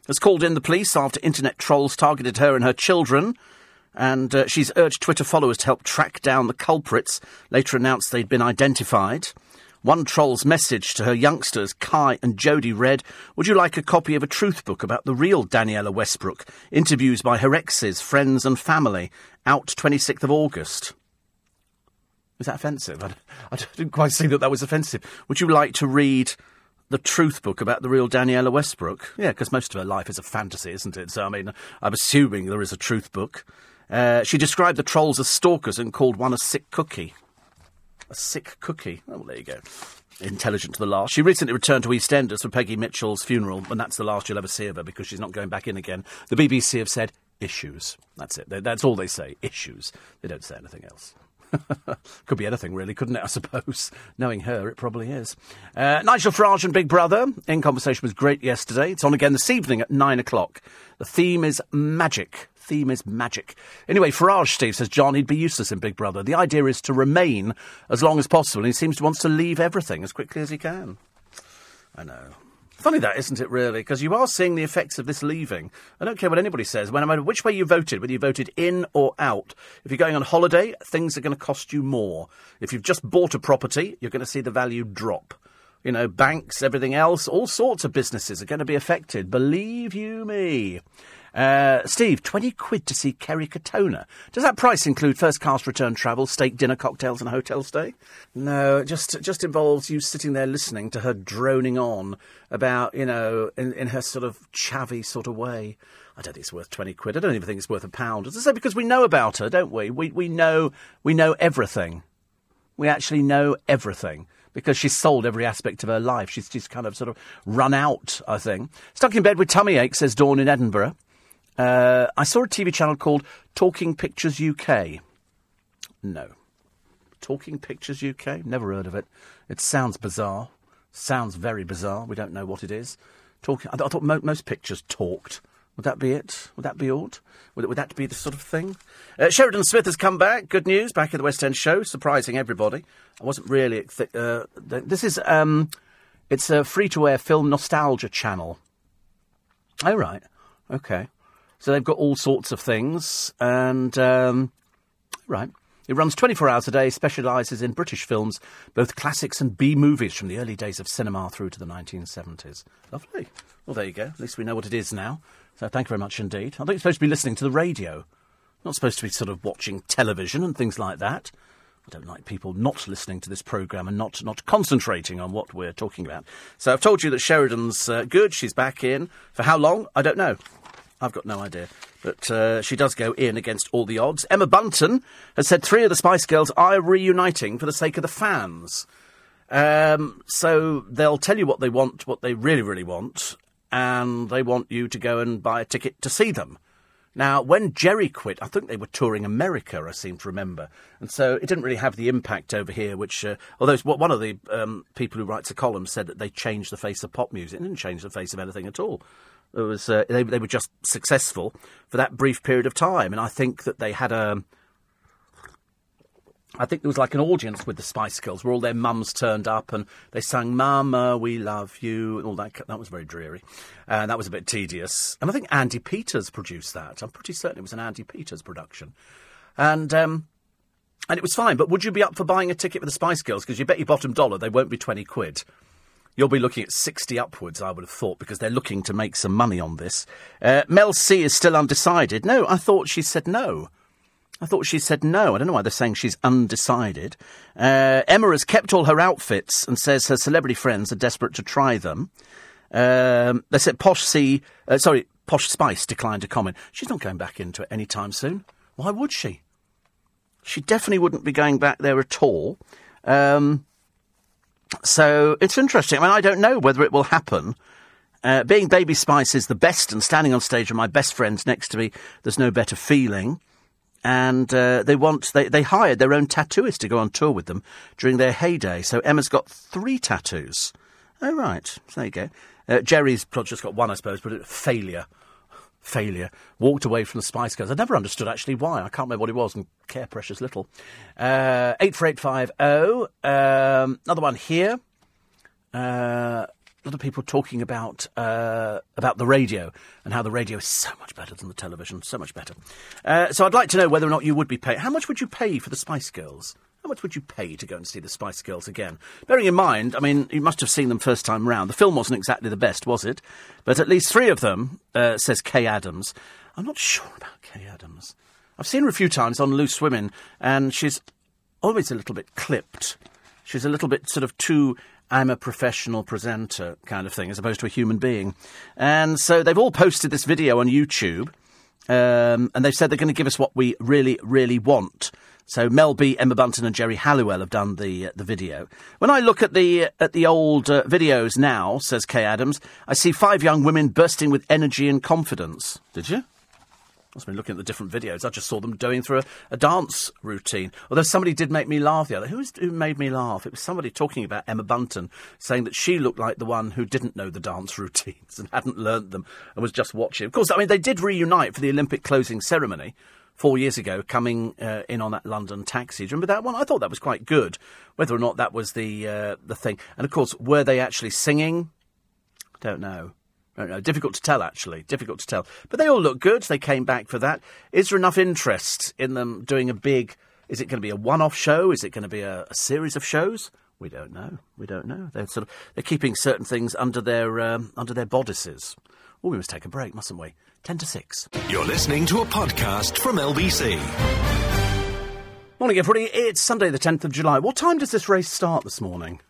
has called in the police after internet trolls targeted her and her children. And uh, she's urged Twitter followers to help track down the culprits, later announced they'd been identified. One troll's message to her youngsters, Kai and Jody, read, Would you like a copy of a truth book about the real Danniella Westbrook? Interviews by her exes, friends and family. Out 26th of August. Is that offensive? I, I didn't quite see that that was offensive. Would you like to read the truth book about the real Danniella Westbrook? Yeah, because most of her life is a fantasy, isn't it? So, I mean, I'm assuming there is a truth book. Uh, she described the trolls as stalkers and called one a sick cookie. A sick cookie. Oh, well, there you go. Intelligent to the last. She recently returned to EastEnders for Peggy Mitchell's funeral, and that's the last you'll ever see of her because she's not going back in again. The BBC have said issues. That's it. That's all they say. Issues. They don't say anything else. Could be anything, really, couldn't it? I suppose. Knowing her, it probably is. Uh, Nigel Farage and Big Brother in conversation was great yesterday. It's on again this evening at nine o'clock. The theme is magic theme is magic. Anyway, Farage, Steve, says John, he'd be useless in Big Brother. The idea is to remain as long as possible, and he seems to want to leave everything as quickly as he can. I know. Funny that, isn't it, really? Because you are seeing the effects of this leaving. I don't care what anybody says. No matter which way you voted, whether you voted in or out, if you're going on holiday, things are going to cost you more. If you've just bought a property, you're going to see the value drop. You know, banks, everything else, all sorts of businesses are going to be affected. Believe you me. Uh, Steve, 20 quid to see Kerry Katona. Does that price include first class return travel, steak dinner, cocktails, and a hotel stay? No, it just, just involves you sitting there listening to her droning on about, you know, in, in her sort of chavvy sort of way. I don't think it's worth 20 quid. I don't even think it's worth a pound. As I say, because we know about her, don't we? We, we, know, we know everything. We actually know everything because she's sold every aspect of her life. She's just kind of sort of run out, I think. Stuck in bed with tummy ache, says Dawn in Edinburgh. Uh, I saw a TV channel called Talking Pictures UK. No. Talking Pictures UK? Never heard of it. It sounds bizarre. Sounds very bizarre. We don't know what it is. Talking. I, th- I thought mo- most pictures talked. Would that be it? Would that be ought? Would, would that be the sort of thing? Uh, Sheridan Smith has come back. Good news. Back at the West End show, surprising everybody. I wasn't really. Th- uh, th- this is. Um, it's a free to air film nostalgia channel. Oh, right. Okay. So they've got all sorts of things. And, um, right. It runs 24 hours a day, specialises in British films, both classics and B movies from the early days of cinema through to the 1970s. Lovely. Well, there you go. At least we know what it is now. So thank you very much indeed. I think you're supposed to be listening to the radio, not supposed to be sort of watching television and things like that. I don't like people not listening to this programme and not, not concentrating on what we're talking about. So I've told you that Sheridan's uh, good. She's back in. For how long? I don't know. I've got no idea. But uh, she does go in against all the odds. Emma Bunton has said three of the Spice Girls are reuniting for the sake of the fans. Um, so they'll tell you what they want, what they really, really want, and they want you to go and buy a ticket to see them. Now, when Geri quit, I think they were touring America, I seem to remember. And so it didn't really have the impact over here, which, uh, although one of the um, people who writes a column said that they changed the face of pop music. It didn't change the face of anything at all. It was uh, they, they were just successful for that brief period of time, and I think that they had a. I think there was like an audience with the Spice Girls, where all their mums turned up and they sang "Mama, we love you" and all that. That was very dreary, and that was a bit tedious. And I think Andy Peters produced that. I'm pretty certain it was an Andy Peters production, and um, and it was fine. But would you be up for buying a ticket for the Spice Girls? Because you bet your bottom dollar they won't be twenty quid. You'll be looking at 60 upwards, I would have thought, because they're looking to make some money on this. Uh, Mel C is still undecided. No, I thought she said no. I thought she said no. I don't know why they're saying she's undecided. Uh, Emma has kept all her outfits and says her celebrity friends are desperate to try them. Um, they said Posh C, uh, sorry, Posh Spice declined to comment. She's not going back into it any time soon. Why would she? She definitely wouldn't be going back there at all. Um, so it's interesting. I mean, I don't know whether it will happen. Uh, being Baby Spice is the best, and standing on stage with my best friends next to me, there's no better feeling. And uh, they want they, they hired their own tattooist to go on tour with them during their heyday. So Emma's got three tattoos. Oh, right. So there you go. Uh, Geri's just got one, I suppose, but failure. Failure. Walked away from the Spice Girls. I never understood actually why. I can't remember what it was and care precious little. Uh, 84850. Um, another one here. Uh, a lot of people talking about uh, about the radio and how the radio is so much better than the television, so much better. Uh, so I'd like to know whether or not you would be paying. How much would you pay for the Spice Girls? How much would you pay to go and see the Spice Girls again? Bearing in mind, I mean, you must have seen them first time round. The film wasn't exactly the best, was it? But at least three of them, uh, says Kaye Adams. I'm not sure about Kaye Adams. I've seen her a few times on Loose Women, and she's always a little bit clipped. She's a little bit sort of too I'm a professional presenter kind of thing, as opposed to a human being. And so they've all posted this video on YouTube, um, and they've said they're going to give us what we really, really want. So Mel B, Emma Bunton, and Geri Halliwell have done the uh, the video. When I look at the at the old uh, videos now, says Kaye Adams, I see five young women bursting with energy and confidence. Did you? I've been looking at the different videos. I just saw them doing through a, a dance routine. Although somebody did make me laugh the other. Who, was, who made me laugh? It was somebody talking about Emma Bunton, saying that she looked like the one who didn't know the dance routines and hadn't learnt them and was just watching. Of course, I mean they did reunite for the Olympic closing ceremony four years ago, coming uh, in on that London taxi. Remember that one? I thought that was quite good. Whether or not that was the uh, the thing, and of course, were they actually singing? Don't know. Don't know. Difficult to tell, actually. Difficult to tell. But they all look good. They came back for that. Is there enough interest in them doing a big? Is it going to be a one-off show? Is it going to be a, a series of shows? We don't know. We don't know. They're sort of they're keeping certain things under their um, under their bodices. Oh, we must take a break, mustn't we? Ten to six. You're listening to a podcast from LBC. Morning, everybody. It's Sunday, the tenth of July. What time does this race start this morning?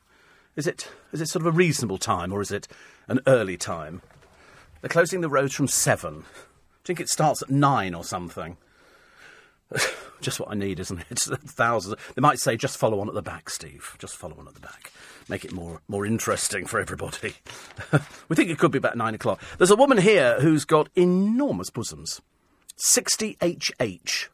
Is it is it sort of a reasonable time, or is it an early time? They're closing the roads from seven. I think it starts at nine or something. just what I need, isn't it? Thousands. They might say, just follow on at the back, Steve. Just follow on at the back. Make it more more interesting for everybody. we think it could be about nine o'clock. There's a woman here who's got enormous bosoms. 60 HH.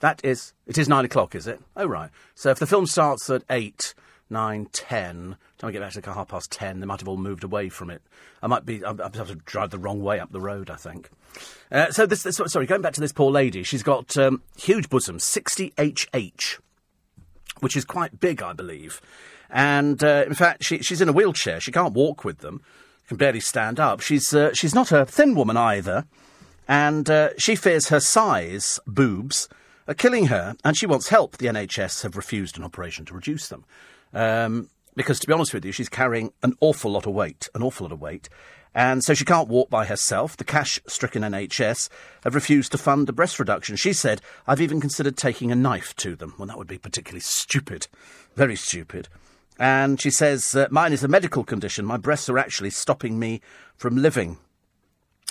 That is, it is nine o'clock, is it? Oh, right. So if the film starts at eight, nine, ten, time I get back to the car half past ten, they might have all moved away from it. I might be, I have to drive the wrong way up the road, I think. Uh, so this, this, sorry, going back to this poor lady, she's got um, huge bosoms, 60 HH, which is quite big, I believe. And uh, in fact, she, she's in a wheelchair. She can't walk with them. Can barely stand up. She's uh, she's not a thin woman either, and uh, she fears her size, boobs, are killing her, and she wants help. The NHS have refused an operation to reduce them. Um, because to be honest with you, she's carrying an awful lot of weight, an awful lot of weight. And so she can't walk by herself. The cash stricken NHS have refused to fund a breast reduction. She said, I've even considered taking a knife to them. Well, that would be particularly stupid. Very stupid. And she says, uh, Mine is a medical condition. My breasts are actually stopping me from living.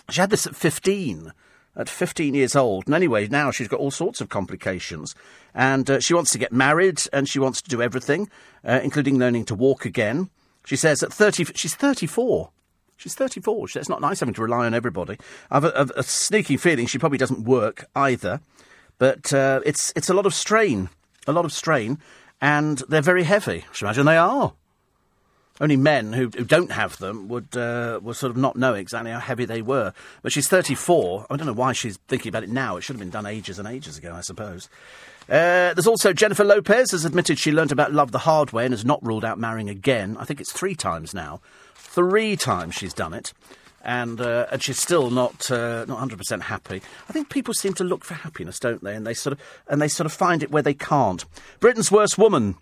She had this at 15 at 15 years old. And anyway, now she's got all sorts of complications. And uh, she wants to get married and she wants to do everything, uh, including learning to walk again. She says at 30, she's 34. She's 34. She says it's not nice having to rely on everybody. I've a, a, a sneaky feeling she probably doesn't work either. But uh, it's, it's a lot of strain, a lot of strain. And they're very heavy. I should imagine they are. Only men who, who don't have them would uh, would sort of not know exactly how heavy they were. But she's 34. I don't know why she's thinking about it now. It should have been done ages and ages ago, I suppose. Uh, there's also Jennifer Lopez has admitted she learnt about love the hard way and has not ruled out marrying again. I think it's three times now. Three times she's done it. And, uh, and she's still not uh, not 100% happy. I think people seem to look for happiness, don't they? And they sort of and they sort of find it where they can't. Britain's worst woman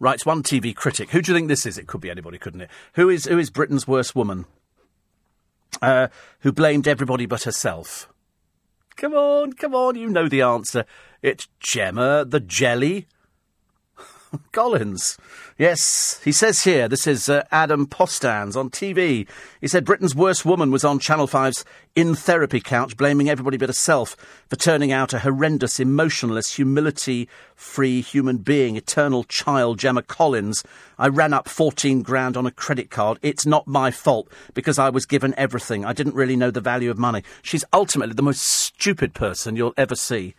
Writes one TV critic. Who do you think this is? It could be anybody, couldn't it? Who is who is Britain's worst woman? Uh, who blamed everybody but herself? Come on, come on, you know the answer. It's Gemma the Jelly Collins. Yes, he says here, this is uh, Adam Postans on TV. He said Britain's worst woman was on Channel 5's In Therapy couch, blaming everybody but herself for turning out a horrendous, emotionless, humility free human being, eternal child, Gemma Collins. I ran up 14 grand on a credit card. It's not my fault because I was given everything. I didn't really know the value of money. She's ultimately the most stupid person you'll ever see.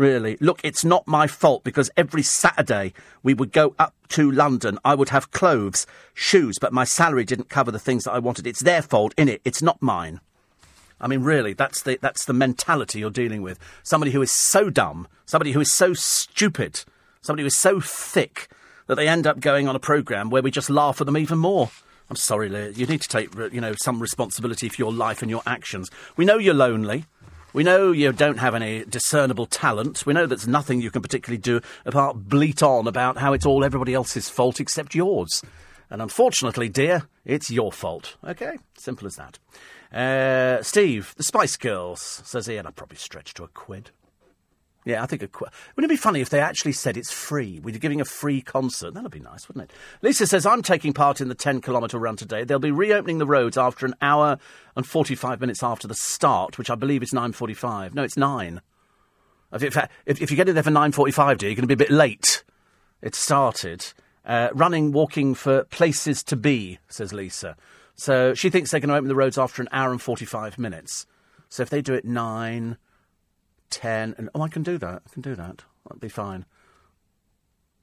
Really. Look, it's not my fault because every Saturday we would go up to London. I would have clothes, shoes, but my salary didn't cover the things that I wanted. It's their fault, innit? It's not mine. I mean, really, that's the, that's the mentality you're dealing with. Somebody who is so dumb, somebody who is so stupid, somebody who is so thick that they end up going on a programme where we just laugh at them even more. I'm sorry, Leah. You need to take, you know, some responsibility for your life and your actions. We know you're lonely. We know you don't have any discernible talent. We know there's nothing you can particularly do apart bleat on about how it's all everybody else's fault except yours. And unfortunately, dear, it's your fault. Okay? Simple as that. Uh, Steve, the Spice Girls, says he, and I'd probably stretch to a quid. Yeah, I think a qu- wouldn't it be funny if they actually said it's free? We're giving a free concert. That'd be nice, wouldn't it? Lisa says I'm taking part in the 10 kilometre run today. They'll be reopening the roads after an hour and 45 minutes after the start, which I believe is 9:45. No, it's nine. If, if, if you get in there for 9:45, dear, you're going to be a bit late. It started. Uh, running, walking for places to be, says Lisa. So she thinks they're going to open the roads after an hour and 45 minutes. So if they do it nine, ten, and oh, I can do that. I can do that. That'd be fine.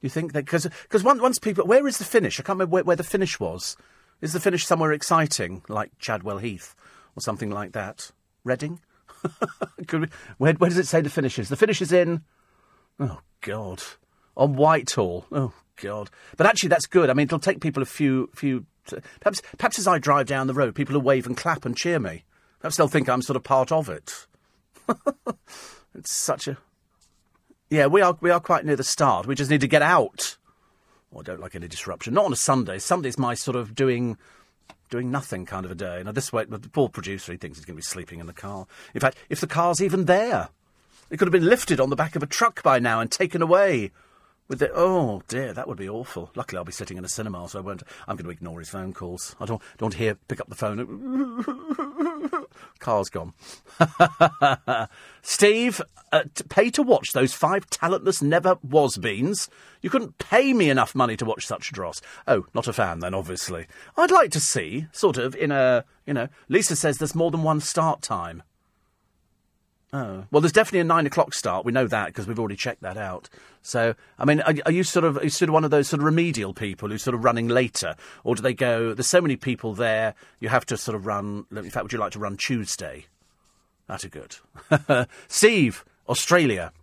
You think that because because once, once people, where is the finish? I can't remember where, where the finish was. Is the finish somewhere exciting, like Chadwell Heath or something like that? Reading? we, where, where does it say the finish is? The finish is in. Oh God, on Whitehall. Oh God. But actually, that's good. I mean, it'll take people a few few. Perhaps perhaps as I drive down the road, people will wave and clap and cheer me. Perhaps they'll think I'm sort of part of it. It's such a. Yeah, we are we are quite near the start. We just need to get out. Oh, I don't like any disruption. Not on a Sunday. Sunday's my sort of doing doing nothing kind of a day. Now this way, the poor producer he thinks he's going to be sleeping in the car. In fact, if the car's even there, it could have been lifted on the back of a truck by now and taken away. With the oh dear, that would be awful. Luckily, I'll be sitting in a cinema, so I won't. I'm going to ignore his phone calls. I don't don't hear pick up the phone. Car's gone. Steve, uh, to pay to watch those five talentless never was beans. You couldn't pay me enough money to watch such dross. Oh, not a fan then, obviously. I'd like to see, sort of, in a, you know, Lisa says there's more than one start time. Oh. Well, there's definitely a nine o'clock start. We know that because we've already checked that out. So, I mean, are, are, you sort of are you sort of one of those sort of remedial people who's sort of running later, or do they go? There's so many people there, you have to sort of run. In fact, would you like to run Tuesday? That's a good. Steve, Australia,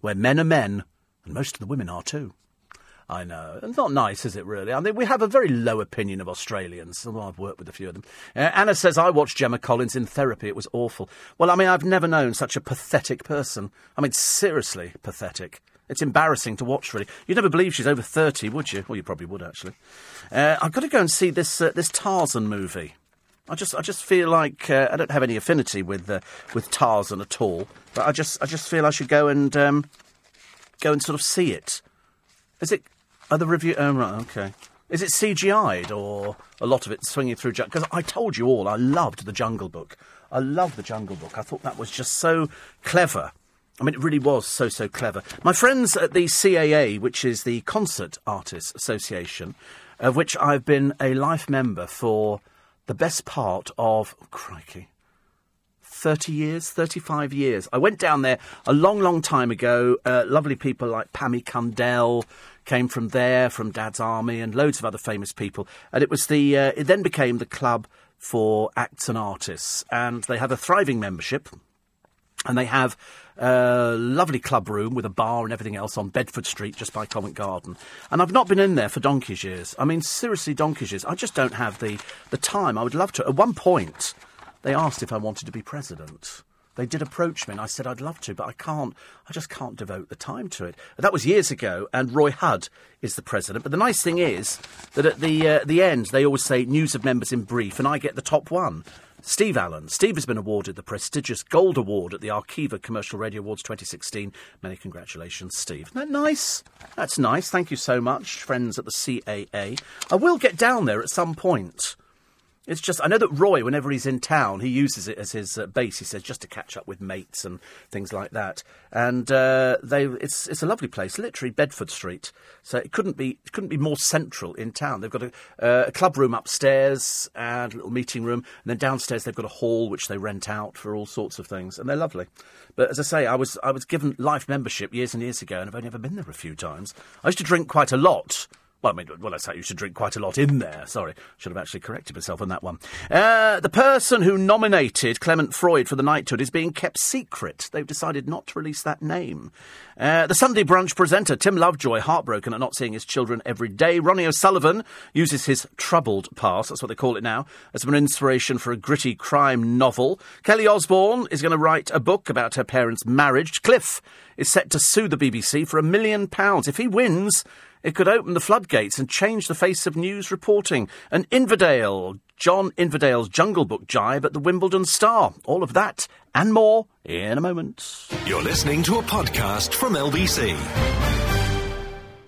where men are men, and most of the women are too. I know. It's not nice, is it, really? I mean, we have a very low opinion of Australians. Although I've worked with a few of them. Uh, Anna says, I watched Gemma Collins in therapy. It was awful. Well, I mean, I've never known such a pathetic person. I mean, seriously pathetic. It's embarrassing to watch, really. You'd never believe she's over 30, would you? Well, you probably would, actually. Uh, I've got to go and see this, uh, this Tarzan movie. I just, I just feel like uh, I don't have any affinity with uh, with Tarzan at all, but I just, I just feel I should go and um, go and sort of see it. Is it are the review? Oh, right, okay. Is it CGI'd or a lot of it swinging through? Because I told you all, I loved the Jungle Book. I loved the Jungle Book. I thought that was just so clever. I mean, it really was so, so clever. My friends at the CAA, which is the Concert Artists Association, of which I've been a life member for the best part of, oh, crikey, 30 years, 35 years. I went down there a long, long time ago. Uh, lovely people like Pammy Cundell, came from there, from Dad's Army, and loads of other famous people. And it was the uh, it then became the club for acts and artists, and they have a thriving membership. And they have a lovely club room with a bar and everything else on Bedford Street, just by Covent Garden. And I've not been in there for donkey's years. I mean, seriously, donkey's years. I just don't have the, the time. I would love to. At one point, they asked if I wanted to be president. They did approach me, and I said I'd love to, but I can't. I just can't devote the time to it. That was years ago, and Roy Hudd is the president. But the nice thing is that at the uh, the end, they always say news of members in brief, and I get the top one. Steve Allen. Steve has been awarded the prestigious Gold Award at the Arqiva Commercial Radio Awards 2016. Many congratulations, Steve. Isn't that nice? That's nice. Thank you so much, friends at the CAA. I will get down there at some point. It's just I know that Roy, whenever he's in town, he uses it as his uh, base. He says just to catch up with mates and things like that. And uh, they, it's it's a lovely place, literally Bedford Street. So it couldn't be it couldn't be more central in town. They've got a, uh, a club room upstairs and a little meeting room, and then downstairs they've got a hall which they rent out for all sorts of things, and they're lovely. But as I say, I was I was given life membership years and years ago, and I've only ever been there a few times. I used to drink quite a lot. Well, I mean, well, I say you should drink quite a lot in there. Sorry, should have actually corrected myself on that one. Uh, the person who nominated Clement Freud for the knighthood is being kept secret. They've decided not to release that name. Uh, the Sunday brunch presenter Tim Lovejoy, heartbroken at not seeing his children every day. Ronnie O'Sullivan uses his troubled past, that's what they call it now, as an inspiration for a gritty crime novel. Kelly Osbourne is going to write a book about her parents' marriage. Cliff is set to sue the BBC for a million pounds. If he wins, it could open the floodgates and change the face of news reporting. And Inverdale, John Inverdale's Jungle Book jibe at the Wimbledon Star. All of that and more in a moment. You're listening to a podcast from LBC.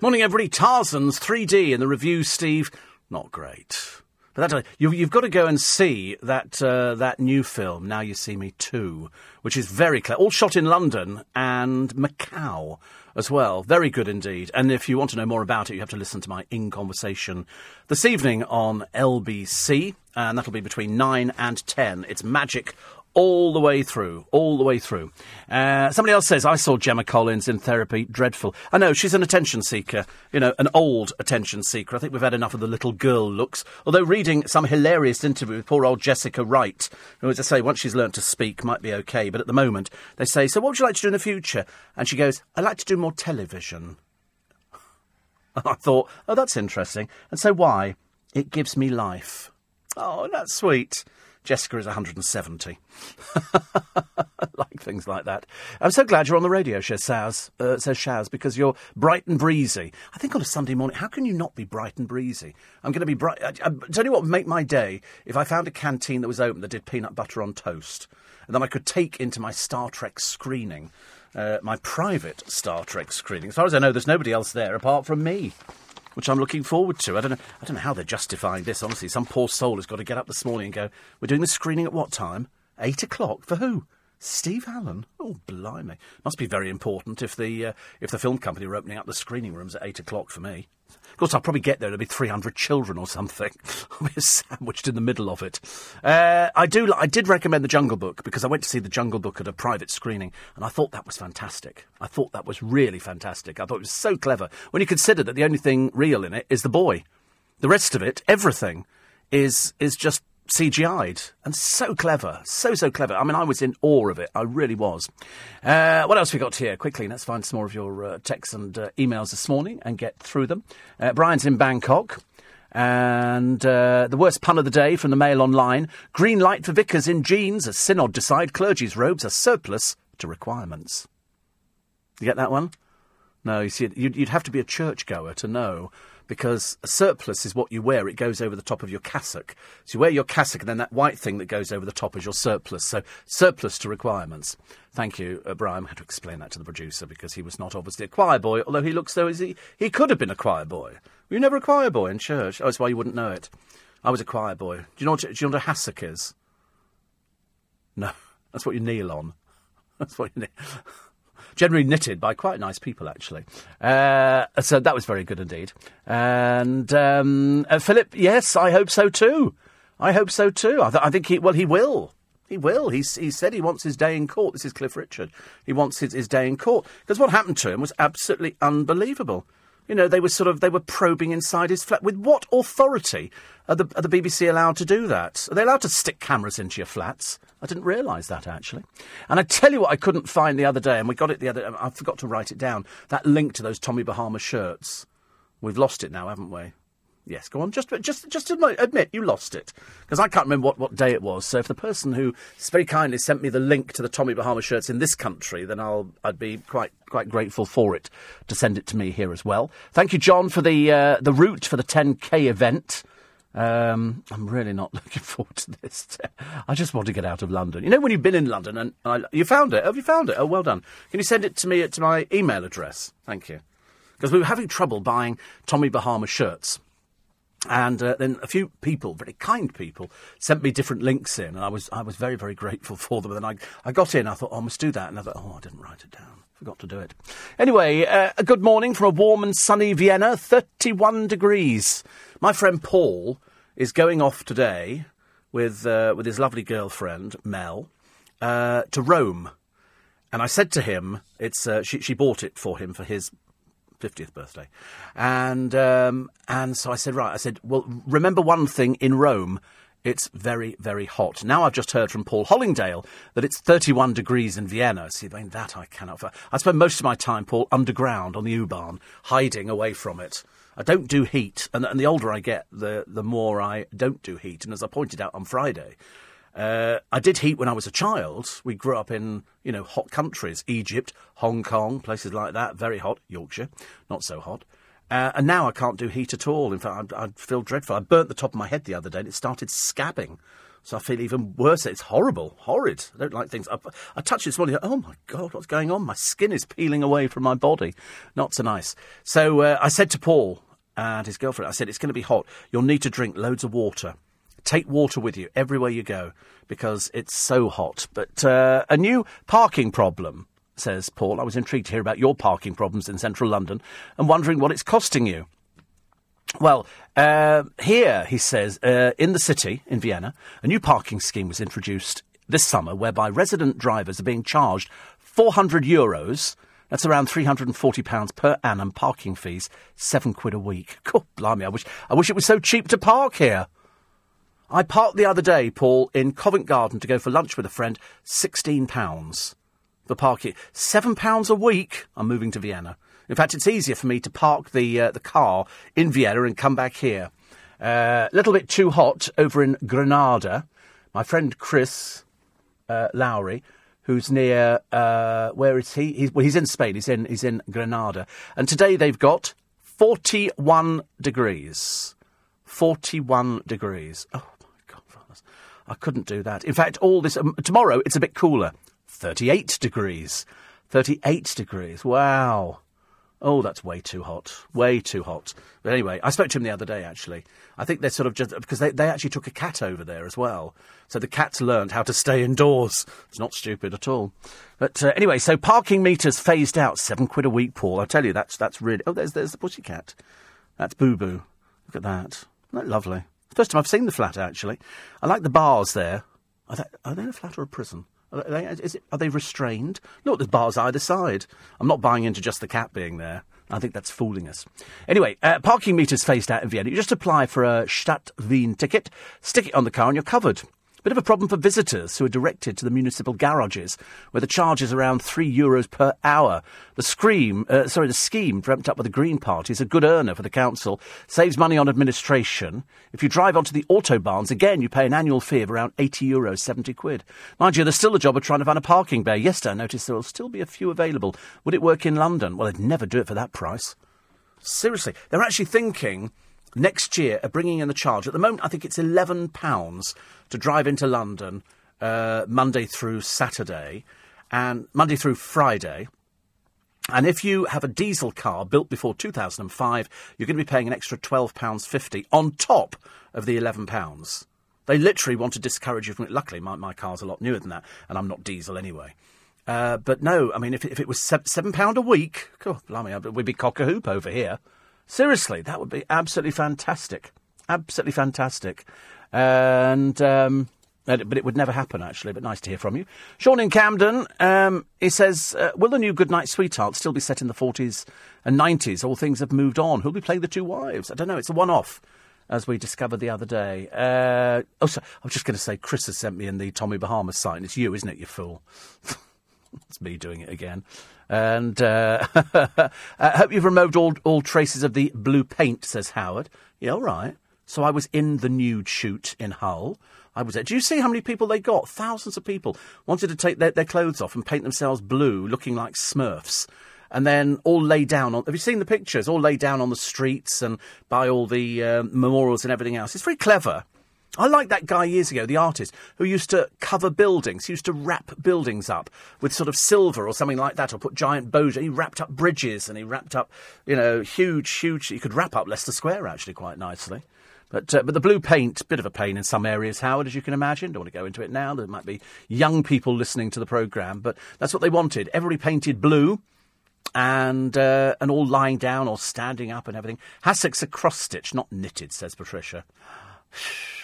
Morning, everybody. Tarzan's 3D in the review, Steve. Not great. But that, you, you've got to go and see that uh, that new film, Now You See Me Too, which is very clever. All shot in London and Macau as well. Very good indeed. And if you want to know more about it, you have to listen to my In Conversation this evening on LBC, and that'll be between 9 and 10. It's magic all the way through, all the way through. Uh, somebody else says, I saw Gemma Collins in therapy. Dreadful. I know, she's an attention seeker, you know, an old attention seeker. I think we've had enough of the little girl looks. Although reading some hilarious interview with poor old Jessica Wright, who, as I say, once she's learnt to speak, might be okay. But at the moment, they say, So what would you like to do in the future? And she goes, I'd like to do more television. I thought, Oh, that's interesting. And so why? It gives me life. Oh, that's sweet. Jessica is 170. like things like that. I'm so glad you're on the radio, says Shaz, uh, says Shaz, because you're bright and breezy. I think on a Sunday morning, how can you not be bright and breezy? I'm going to be bright. I, I, tell you what would make my day if I found a canteen that was open that did peanut butter on toast, and then I could take into my Star Trek screening. Uh, my private Star Trek screening. As far as I know, there's nobody else there apart from me which I'm looking forward to. I don't know. I don't know how they're justifying this. Honestly, some poor soul has got to get up this morning and go. We're doing the screening at what time? Eight o'clock for who? Steve Allen. Oh, blimey! Must be very important if the uh, if the film company are opening up the screening rooms at eight o'clock for me. Of course, I'll probably get there. There'll be 300 children or something. I'll be sandwiched in the middle of it. Uh, I do. I did recommend the Jungle Book because I went to see the Jungle Book at a private screening, and I thought that was fantastic. I thought that was really fantastic. I thought it was so clever when you consider that the only thing real in it is the boy. The rest of it, everything, is is just CGI'd and so clever, so so clever. I mean, I was in awe of it. I really was. Uh, what else we got here? Quickly, let's find some more of your uh, texts and uh, emails this morning and get through them. Uh, Brian's in Bangkok. And uh, the worst pun of the day from the Mail Online: green light for vicars in jeans as synod decide clergy's robes are surplus to requirements. You get that one? No, you see, you'd, you'd have to be a churchgoer to know because a surplice is what you wear. It goes over the top of your cassock. So you wear your cassock, and then that white thing that goes over the top is your surplice. So surplus to requirements. Thank you, uh, Brian. I had to explain that to the producer because he was not obviously a choir boy, although he looks though he, he could have been a choir boy. Were you never a choir boy in church? Oh, that's why you wouldn't know it. I was a choir boy. Do you know what, do you know what a hassock is? No, that's what you kneel on. That's what you kneel generally knitted by quite nice people, actually. Uh, so that was very good indeed. And um, uh, Philip, yes, I hope so too. I hope so too. I, th- I think he, well, he will. He will. He said he wants his day in court. This is Cliff Richard. He wants his, his day in court. Because what happened to him was absolutely unbelievable. You know, they were sort of they were probing inside his flat. With what authority are the, are the BBC allowed to do that? Are they allowed to stick cameras into your flats? I didn't realise that actually. And I tell you what, I couldn't find the other day, and we got it the other. I forgot to write it down. That link to those Tommy Bahama shirts. We've lost it now, haven't we? Yes, go on. Just, just, just admit you lost it because I can't remember what, what day it was. So if the person who very kindly sent me the link to the Tommy Bahama shirts in this country, then I'll I'd be quite quite grateful for it to send it to me here as well. Thank you, John, for the uh, the route for the 10k event. Um, I'm really not looking forward to this. I just want to get out of London. You know, when you've been in London and I, you found it. Have you found it? Oh, well done. Can you send it to me to my email address? Thank you. Because we were having trouble buying Tommy Bahama shirts. And uh, then a few people, very kind people, sent me different links in, and I was I was very very grateful for them. And then I I got in, I thought, oh, I must do that, and I thought, oh, I didn't write it down, forgot to do it. Anyway, uh, a good morning from a warm and sunny Vienna, thirty-one degrees. My friend Paul is going off today with uh, with his lovely girlfriend Mel uh, to Rome, and I said to him, "It's uh, she, she bought it for him for his 50th birthday. And, um, and so I said, right, I said, well, remember one thing in Rome. It's very, very hot. Now I've just heard from Paul Hollingdale that it's 31 degrees in Vienna. See, I mean, that I cannot. I spend most of my time, Paul, underground on the U-Bahn, hiding away from it. I don't do heat, and, and the older I get, the, the more I don't do heat. And as I pointed out on Friday, uh, I did heat when I was a child. We grew up in, you know, hot countries. Egypt, Hong Kong, places like that. Very hot. Yorkshire, not so hot. Uh, and now I can't do heat at all. In fact, I, I feel dreadful. I burnt the top of my head the other day and it started scabbing. So I feel even worse. It's horrible, horrid. I don't like things. I, I touched this morning. Oh my God, what's going on? My skin is peeling away from my body. Not so nice. So uh, I said to Paul and his girlfriend, I said, it's going to be hot. You'll need to drink loads of water. Take water with you everywhere you go because it's so hot. But uh, a new parking problem, says Paul. I was intrigued to hear about your parking problems in central London and wondering what it's costing you. Well, uh, here, he says, uh, in the city, in Vienna, a new parking scheme was introduced this summer whereby resident drivers are being charged 400 euros. That's around £340 per annum parking fees, seven quid a week. God blimey, I wish, I wish it was so cheap to park here. I parked the other day, Paul, in Covent Garden to go for lunch with a friend, £16 the parking. Seven pounds a week. I'm moving to Vienna. In fact, it's easier for me to park the uh, the car in Vienna and come back here. Uh, a uh, little bit too hot over in Granada. My friend Chris uh, Lowry, who's near uh, where is he? He's, well, he's in Spain. He's in he's in Granada. And today they've got 41 degrees. 41 degrees. Oh my God, I couldn't do that. In fact, all this um, tomorrow it's a bit cooler. 38 degrees. 38 degrees. Wow. Oh, that's way too hot. Way too hot. But anyway, I spoke to him the other day, actually. I think they're sort of just because they, they actually took a cat over there as well. So the cat's learned how to stay indoors. It's not stupid at all. But uh, anyway, so parking meters phased out. Seven quid a week, Paul. I tell you, that's, that's really. Oh, there's, there's the pussycat. That's Boo Boo. Look at that. Isn't that lovely? First time I've seen the flat, actually. I like the bars there. Are they, are they a flat or a prison? Are they, it, are they restrained? Look, there's bars either side. I'm not buying into just the cat being there. I think that's fooling us. Anyway, uh, parking meters phased out in Vienna. You just apply for a Stadt Wien ticket, stick it on the car, and you're covered. Bit of a problem for visitors who are directed to the municipal garages, where the charge is around three euros per hour. The scream, uh, sorry, the scheme dreamt up by the Green Party is a good earner for the council, saves money on administration. If you drive onto the autobahns, again, you pay an annual fee of around 80 euros, 70 quid. Mind you, there's still a job of trying to find a parking bay. Yesterday, I noticed there will still be a few available. Would it work in London? Well, they'd never do it for that price. Seriously, they're actually thinking next year are bringing in the charge. At the moment, I think it's £11 to drive into London uh, Monday through Saturday, and Monday through Friday. And if you have a diesel car built before 2005, you're going to be paying an extra £12.50 on top of the £11. They literally want to discourage you from it. Luckily, my, my car's a lot newer than that, and I'm not diesel anyway. Uh, but no, I mean, if, if it was £7 a week, God, blimey, we'd be cock a hoop over here. Seriously, that would be absolutely fantastic. Absolutely fantastic. And. Um, but it would never happen, actually. But nice to hear from you. Sean in Camden, um, he says, uh, Will the new Goodnight Sweetheart still be set in the 40s and 90s? All things have moved on. Who'll be playing the two wives? I don't know. It's a one off, as we discovered the other day. Uh, oh, sorry. I was just going to say, Chris has sent me in the Tommy Bahama sign. It's you, isn't it, you fool? it's me doing it again. And uh, I hope you've removed all, all traces of the blue paint, says Howard. Yeah, all right. So I was in the nude shoot in Hull. I was there. Do you see how many people they got? Thousands of people wanted to take their, their clothes off and paint themselves blue, looking like Smurfs. And then all lay down on. Have you seen the pictures? All lay down on the streets and by all the uh, memorials and everything else. It's very clever. I like that guy years ago, the artist, who used to cover buildings. Used to wrap buildings up with sort of silver or something like that, or put giant bows. He wrapped up bridges and he wrapped up, you know, huge, huge. He could wrap up Leicester Square actually quite nicely. But, uh, but the blue paint, bit of a pain in some areas, Howard, as you can imagine. Don't want to go into it now. There might be young people listening to the programme, but that's what they wanted. Everybody painted blue and uh, and all lying down or standing up and everything. Hassocks are cross stitched, not knitted, says Patricia.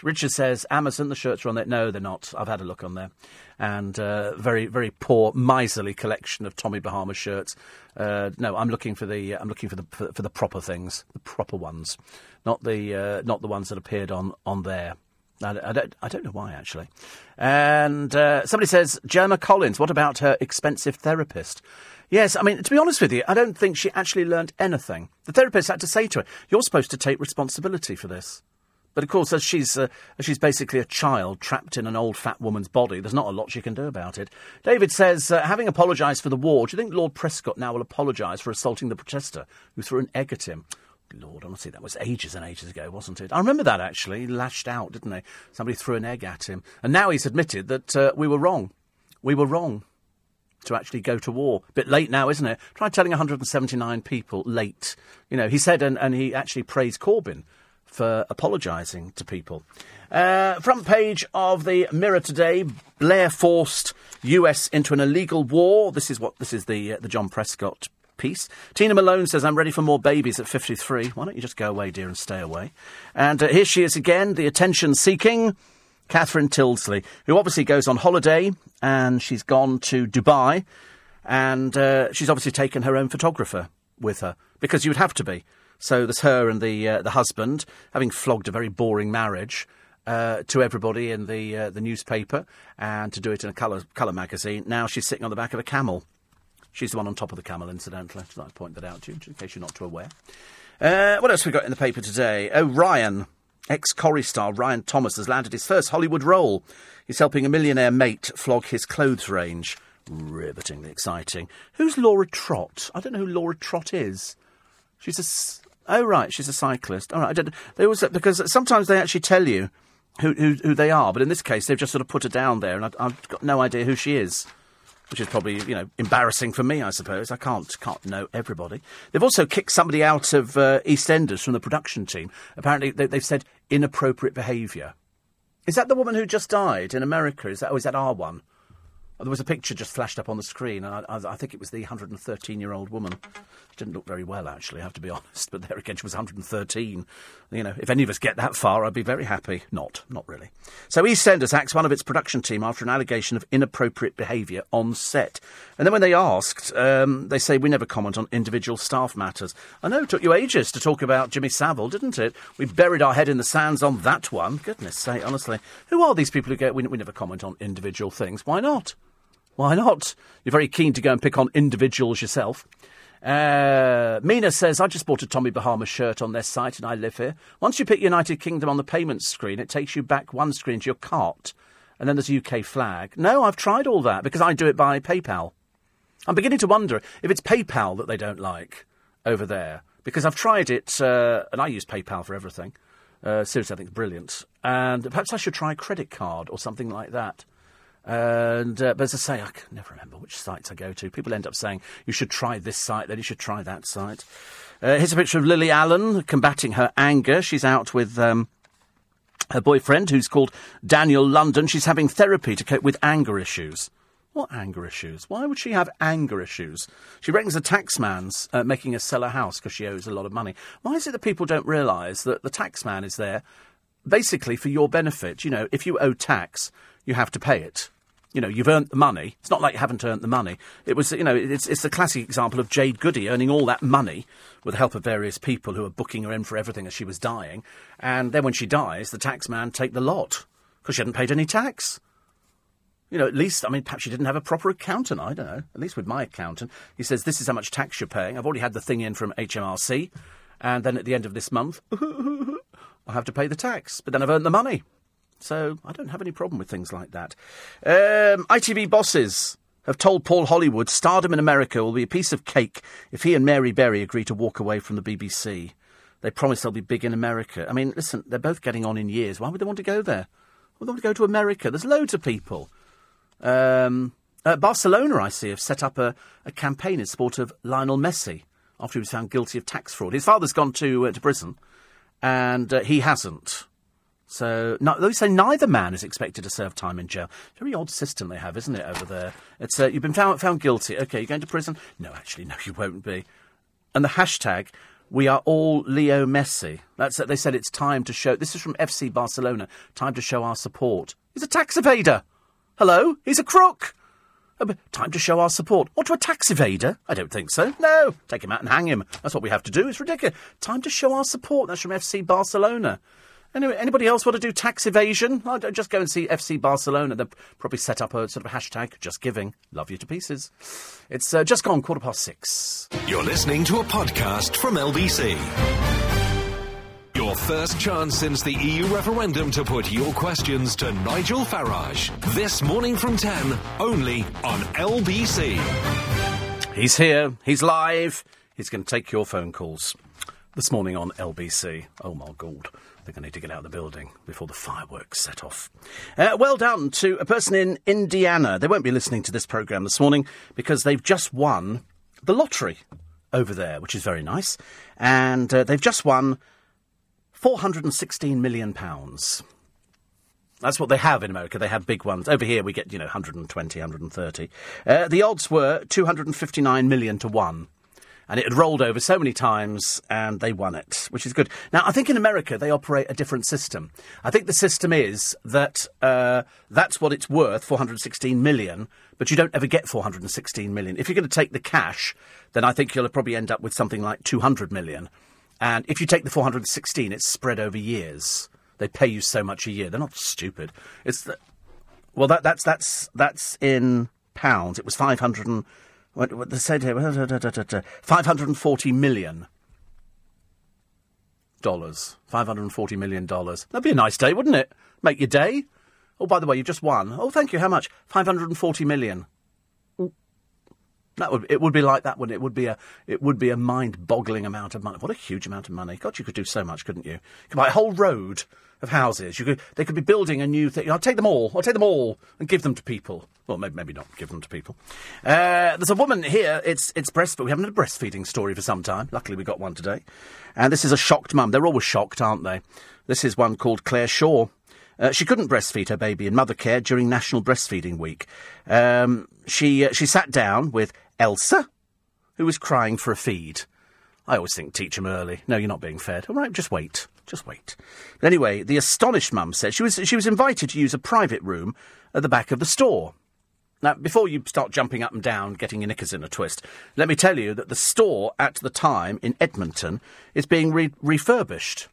Richard says Amazon, the shirts are on there. No, they're not. I've had a look on there, and uh, very very poor miserly collection of Tommy Bahama shirts. Uh, no, I'm looking for the I'm looking for the for, for the proper things, the proper ones, not the uh, not the ones that appeared on on there. I, I, don't, I don't know why, actually. And uh, somebody says, Gemma Collins, what about her expensive therapist? Yes, I mean, to be honest with you, I don't think she actually learned anything. The therapist had to say to her, You're supposed to take responsibility for this. But of course, as she's, uh, as she's basically a child trapped in an old fat woman's body, there's not a lot she can do about it. David says, uh, having apologised for the war, do you think Lord Prescott now will apologise for assaulting the protester who threw an egg at him? Lord, honestly, that was ages and ages ago, wasn't it? I remember that actually. He lashed out, didn't he? Somebody threw an egg at him. And now he's admitted that uh, we were wrong. We were wrong to actually go to war. Bit late now, isn't it? Try telling 179 people late. You know, he said, and, and he actually praised Corbyn for apologising to people. Uh, front page of the Mirror today: Blair forced U.S. into an illegal war. This is what this is the uh, the John Prescott piece. Tina Malone says, I'm ready for more babies at 53. Why don't you just go away, dear, and stay away? And uh, here she is again, the attention seeking Catherine Tyldesley, who obviously goes on holiday and she's gone to Dubai and uh, she's obviously taken her own photographer with her because you'd have to be. So there's her and the uh, the husband having flogged a very boring marriage. Uh, to everybody in the uh, the newspaper and to do it in a colour colour magazine. Now she's sitting on the back of a camel. She's the one on top of the camel, incidentally. I'd like to point that out to you, in case you're not too aware. Uh, what else have we got in the paper today? Oh, Ryan, ex Corrie star Ryan Thomas, has landed his first Hollywood role. He's helping a millionaire mate flog his clothes range. Rivetingly exciting. Who's Laura Trott? I don't know who Laura Trott is. She's a. Oh, right, she's a cyclist. All right, I don't, they always, because sometimes they actually tell you who, who, who they are, but in this case, they've just sort of put her down there, and I, I've got no idea who she is which is probably you know embarrassing for me, I suppose. I can't can't know everybody. They've also kicked somebody out of uh, EastEnders from the production team. Apparently, they, have said inappropriate behaviour. Is that the woman who just died in America? Is that, or is that our one? There was a picture just flashed up on the screen, and I, I, I think it was the 113 year old woman. Didn't look very well, actually, I have to be honest. But there again, she was 113. You know, if any of us get that far, I'd be very happy. Not, not really. So EastEnders axed one of its production team after an allegation of inappropriate behaviour on set. And then when they asked, um, they say, we never comment on individual staff matters. I know it took you ages to talk about Jimmy Savile, didn't it? We buried our head in the sands on that one. Goodness sake, honestly. Who are these people who go, we, we never comment on individual things? Why not? Why not? You're very keen to go and pick on individuals yourself. Uh, Mina says, I just bought a Tommy Bahama shirt on their site and I live here. Once you pick United Kingdom on the payments screen, it takes you back one screen to your cart. And then there's a UK flag. No, I've tried all that because I do it by PayPal. I'm beginning to wonder if it's PayPal that they don't like over there. Because I've tried it, uh, and I use PayPal for everything. Uh, seriously, I think it's brilliant. And perhaps I should try a credit card or something like that. And uh, but as I say, I can never remember which sites I go to. People end up saying you should try this site, then you should try that site. Uh, here's a picture of Lily Allen combating her anger. She's out with um, her boyfriend, who's called Daniel London. She's having therapy to cope with anger issues. What anger issues? Why would she have anger issues? She reckons the taxman's uh, making her sell her house because she owes a lot of money. Why is it that people don't realise that the taxman is there basically for your benefit? You know, if you owe tax, you have to pay it. You know, you've earned the money. It's not like you haven't earned the money. It was, you know, it's, it's the classic example of Jade Goody earning all that money with the help of various people who are booking her in for everything as she was dying. And then when she dies, the tax man take the lot because she hadn't paid any tax. You know, at least, I mean, perhaps she didn't have a proper accountant. I don't know. At least with my accountant, he says, this is how much tax you're paying. I've already had the thing in from HMRC. And then at the end of this month, I'll have to pay the tax. But then I've earned the money. So I don't have any problem with things like that. Um, ITV bosses have told Paul Hollywood stardom in America will be a piece of cake if he and Mary Berry agree to walk away from the BBC. They promise they'll be big in America. I mean, listen, they're both getting on in years. Why would they want to go there? Why would they want to go to America? There's loads of people. Um, uh, Barcelona, I see, have set up a, a, campaign in support of Lionel Messi after he was found guilty of tax fraud. His father's gone to uh, to prison, and uh, he hasn't. So, no, they say neither man is expected to serve time in jail. Very odd system they have, isn't it, over there? It's uh, you've been found, found guilty. Okay, you're going to prison. No, actually, no, you won't be. And the hashtag we are all Leo Messi. That's they said it's time to show. This is from FC Barcelona. Time to show our support. He's a tax evader. Hello, he's a crook. Oh, time to show our support. What to a tax evader? I don't think so. No, take him out and hang him. That's what we have to do. It's ridiculous. Time to show our support. That's from FC Barcelona. Anyway, anybody else want to do tax evasion? I'll just go and see FC Barcelona. They'll probably set up a sort of hashtag, just giving. Love you to pieces. It's uh, just gone quarter past six. You're listening to a podcast from LBC. Your first chance since the EU referendum to put your questions to Nigel Farage. This morning from 10, only on LBC. He's here. He's live. He's going to take your phone calls. This morning on LBC. Oh my God think I need to get out of the building before the fireworks set off. Uh, well done to a person in Indiana. They won't be listening to this programme this morning because they've just won the lottery over there, which is very nice. And uh, they've just won £416 million. That's what they have in America. They have big ones. Over here, we get, you know, 120, 130. Uh, the odds were 259 million to 1 and it had rolled over so many times and they won it, which is good. Now, I think in America they operate a different system. I think the system is that uh, that's what it's worth, 416 million, but you don't ever get 416 million. If you're going to take the cash, then I think you'll probably end up with something like 200 million. And if you take the 416, it's spread over years. They pay you so much a year. They're not stupid. It's the, well, that, that's that's that's in pounds. It was 500 and what, what they said here, uh, uh, uh, 540 million dollars. 540 million dollars. That'd be a nice day, wouldn't it? Make your day. Oh, by the way, you just won. Oh, thank you. How much? 540 million. That would it would be like that, wouldn't it? It would be a it would be a mind-boggling amount of money. What a huge amount of money! God, you could do so much, couldn't you? You could buy a whole road of houses. You could, they could be building a new thing. I'll take them all. I'll take them all and give them to people. Well, maybe, maybe not give them to people. Uh, there's a woman here. It's it's breastfeeding. We haven't had a breastfeeding story for some time. Luckily, we got one today. And this is a shocked mum. They're always shocked, aren't they? This is one called Claire Shaw. Uh, she couldn't breastfeed her baby in Mothercare during National Breastfeeding Week. Um, she uh, she sat down with Elsa, who was crying for a feed. I always think teach them early. No, you're not being fed. All right, just wait. Just wait. But anyway, the astonished mum said she was she was invited to use a private room at the back of the store. Now, before you start jumping up and down, getting your knickers in a twist, let me tell you that the store at the time in Edmonton is being re- refurbished.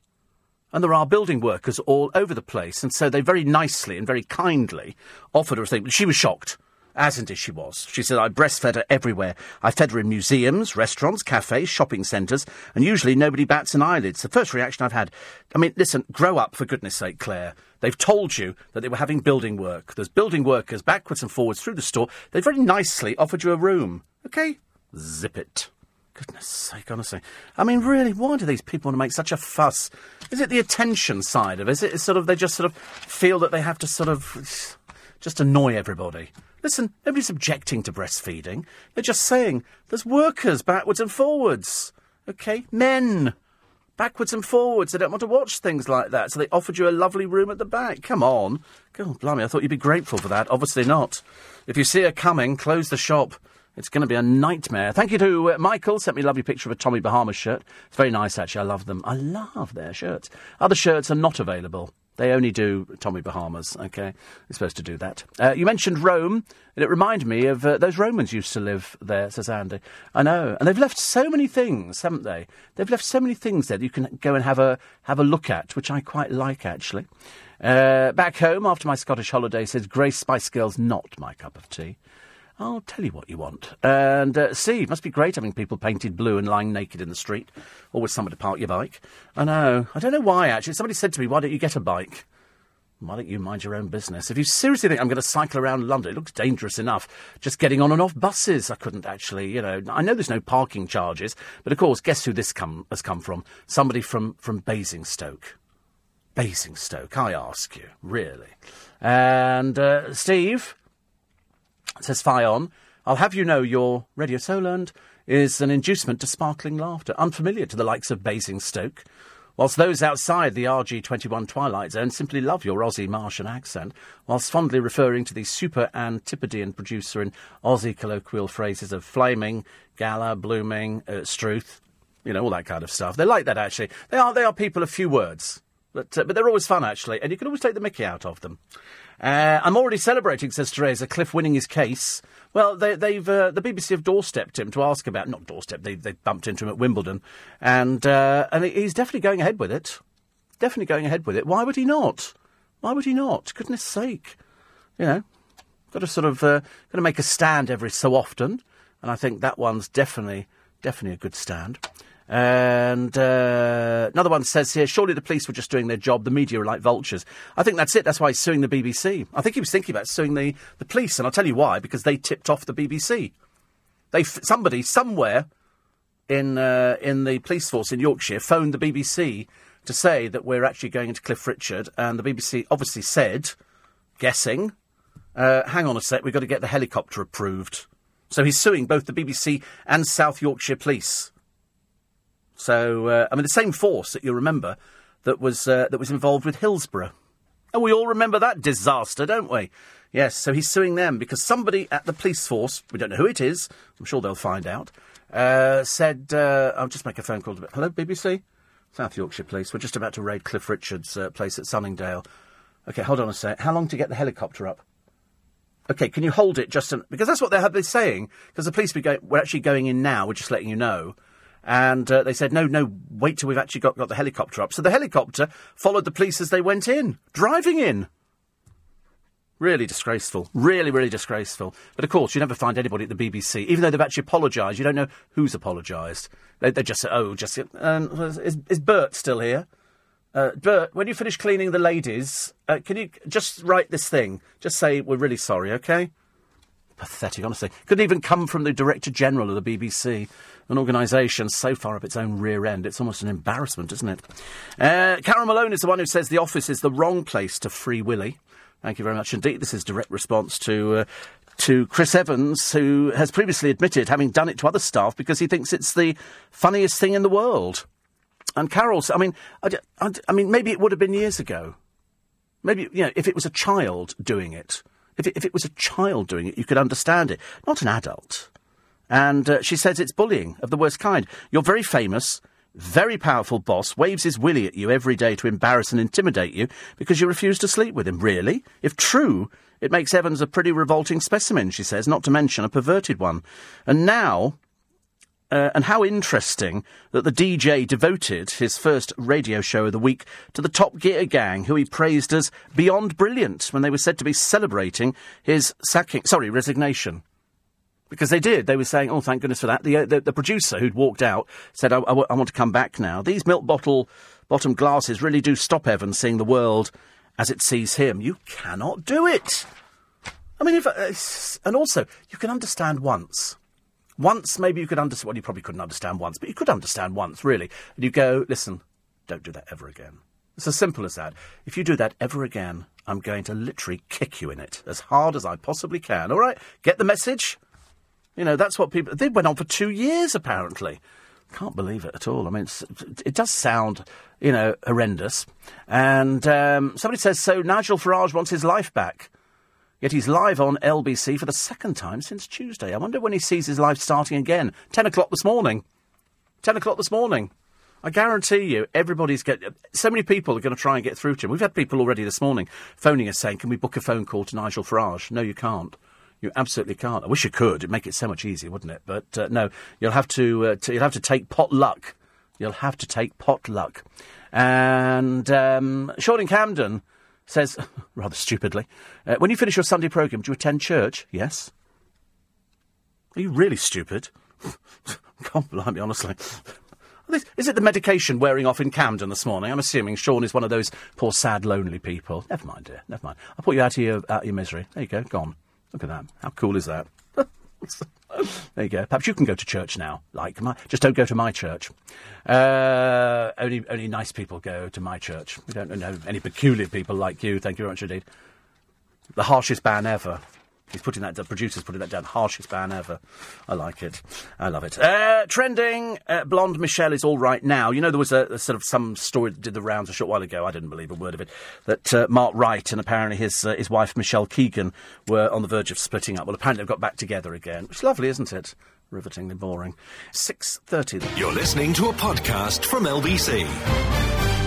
And there are building workers all over the place, and so they very nicely and very kindly offered her a thing. She was shocked as indeed she was. She said, I breastfed her everywhere. I fed her in museums, restaurants, cafes, shopping centres, and usually nobody bats an eyelid. It's the first reaction I've had. I mean, listen, grow up, for goodness sake, Claire. They've told you that they were having building work. There's building workers backwards and forwards through the store. They very nicely offered you a room. OK? Zip it. Goodness sake, honestly. I mean, really, why do these people want to make such a fuss? Is it the attention side of it? Is it sort of they just sort of feel that they have to sort of just annoy everybody? Listen, nobody's objecting to breastfeeding. They're just saying there's workers backwards and forwards. Okay? Men. Backwards and forwards. They don't want to watch things like that. So they offered you a lovely room at the back. Come on. God, blimey, I thought you'd be grateful for that. Obviously not. If you see her coming, close the shop. It's going to be a nightmare. Thank you to uh, Michael. Sent me a lovely picture of a Tommy Bahama shirt. It's very nice, actually. I love them. I love their shirts. Other shirts are not available. They only do Tommy Bahamas, okay? They're supposed to do that. Uh, you mentioned Rome, and it reminded me of uh, those Romans used to live there, says Andy. I know. And they've left so many things, haven't they? They've left so many things there that you can go and have a, have a look at, which I quite like, actually. Uh, back home, after my Scottish holiday, says Grace Spice Girls not my cup of tea. I'll tell you what you want. And uh, Steve, must be great having people painted blue and lying naked in the street. or with somewhere to park your bike. I know. I don't know why, actually. Somebody said to me, why don't you get a bike? Why don't you mind your own business? If you seriously think I'm going to cycle around London, it looks dangerous enough just getting on and off buses. I couldn't actually, you know. I know there's no parking charges, but of course, guess who this come, has come from? Somebody from, from Basingstoke. Basingstoke, I ask you, really. And uh, Steve, Says Fion, I'll have you know your Radio Solent is an inducement to sparkling laughter, unfamiliar to the likes of Basingstoke whilst those outside the RG21 Twilight Zone simply love your Aussie Martian accent, whilst fondly referring to the super antipodean producer in Aussie colloquial phrases of flaming, gala, blooming, uh, struth, you know, all that kind of stuff. They like that, actually. They are, they are people of few words. But, uh, but they're always fun, actually, and you can always take the mickey out of them. Uh, I'm already celebrating, says Teresa, Cliff winning his case. Well, they, have uh, the BBC have doorstepped him to ask about not doorstep. They they bumped into him at Wimbledon, and uh, and he's definitely going ahead with it. Definitely going ahead with it. Why would he not? Why would he not? Goodness sake, you know, got to sort of uh, got to make a stand every so often, and I think that one's definitely definitely a good stand. And uh, another one says here, surely the police were just doing their job. The media are like vultures. I think that's it. That's why he's suing the BBC. I think he was thinking about suing the, the police, and I'll tell you why. Because they tipped off the BBC. They somebody somewhere in uh, in the police force in Yorkshire phoned the BBC to say that we're actually going into Cliff Richard, and the BBC obviously said, guessing, uh, hang on a sec, we've got to get the helicopter approved. So he's suing both the BBC and South Yorkshire Police. So, uh, I mean, the same force that you remember that was uh, that was involved with Hillsborough. And we all remember that disaster, don't we? Yes, so he's suing them because somebody at the police force, we don't know who it is, I'm sure they'll find out, uh, said, uh, I'll just make a phone call to Hello, BBC? South Yorkshire Police. We're just about to raid Cliff Richard's uh, place at Sunningdale. Okay, hold on a sec. How long to get the helicopter up? Okay, can you hold it just because that's what they had been saying. Because the police go, we're actually going in now. We're just letting you know. And uh, they said, no, no, wait till we've actually got, got the helicopter up. So the helicopter followed the police as they went in, driving in. Really disgraceful. Really, really disgraceful. But of course, you never find anybody at the BBC, even though they've actually apologised. You don't know who's apologised. They, they just say, oh, just. Um, is, is Bert still here? Uh, Bert, when you finish cleaning the ladies, uh, can you just write this thing? Just say, we're really sorry, OK? Pathetic, honestly. Couldn't even come from the Director General of the BBC an organisation so far up its own rear end. It's almost an embarrassment, isn't it? Uh, Carole Malone is the one who says the office is the wrong place to free Willie. Thank you very much indeed. This is direct response to. Uh, to Chris Evans, who has previously admitted having done it to other staff because he thinks it's the funniest thing in the world. And Carole, I mean, I, I, I mean, maybe it would have been years ago. Maybe, you know, if it was a child doing it, if it, if it was a child doing it, you could understand it. Not an adult. And uh, she says it's bullying of the worst kind. You're very famous, very powerful boss, waves his willy at you every day to embarrass and intimidate you because you refuse to sleep with him. Really? If true, it makes Evans a pretty revolting specimen, she says, not to mention a perverted one. And now, uh, and how interesting that the DJ devoted his first radio show of the week to the Top Gear gang, who he praised as beyond brilliant when they were said to be celebrating his sacking, sorry, resignation. Because they did. They were saying, oh, thank goodness for that. The, uh, the, the, producer who'd walked out said, "I want to come back now. These milk bottle bottom glasses really do stop Evan seeing the world as it sees him. You cannot do it. I mean, if, uh, and also, you can understand once. Once, maybe you could understand, well, you probably couldn't understand once, but you could understand once, really. And you go, listen, don't do that ever again. It's as simple as that. If you do that ever again, I'm going to literally kick you in it as hard as I possibly can. All right? Get the message? You know, that's what people. They went on for two years, apparently. Can't believe it at all. I mean, it does sound, you know, horrendous. And um, somebody says, so Nigel Farage wants his life back. Yet he's live on LBC for the second time since Tuesday. I wonder when he sees his life starting again. 10 o'clock this morning. 10 o'clock this morning. I guarantee you, everybody's get so many people are going to try and get through to him. We've had people already this morning phoning us saying, "Can we book a phone call to Nigel Farage?" No, you can't. You absolutely can't. I wish you could. It'd make it so much easier, wouldn't it? But uh, no, you'll have to, uh, to, you'll have to take pot luck. You'll have to take pot luck. And um, Sean in Camden says, rather stupidly, uh, when you finish your Sunday programme, do you attend church? Yes. Are you really stupid? can't God blimey, honestly. Is it the medication wearing off in Camden this morning? I'm assuming Sean is one of those poor, sad, lonely people. Never mind, dear. Never mind. I'll put you out of your, out of your misery. There you go. Gone. Look at that. How cool is that? there you go. Perhaps you can go to church now. Like my, just don't go to my church. Uh, only, only nice people go to my church. We don't know any peculiar people like you. Thank you very much indeed. The harshest ban ever. He's putting that. The producer's putting that down. Harshest ban ever. I like it. I love it. Uh, trending. Uh, blonde Michelle is all right now. You know there was a, a, sort of some story that did the rounds a short while ago. I didn't believe a word of it. That uh, Mark Wright and apparently his uh, his wife Michelle Keegan were on the verge of splitting up. Well, apparently they've got back together again. It's lovely, isn't it? Rivetingly boring. Six thirty. You're listening to a podcast from LBC.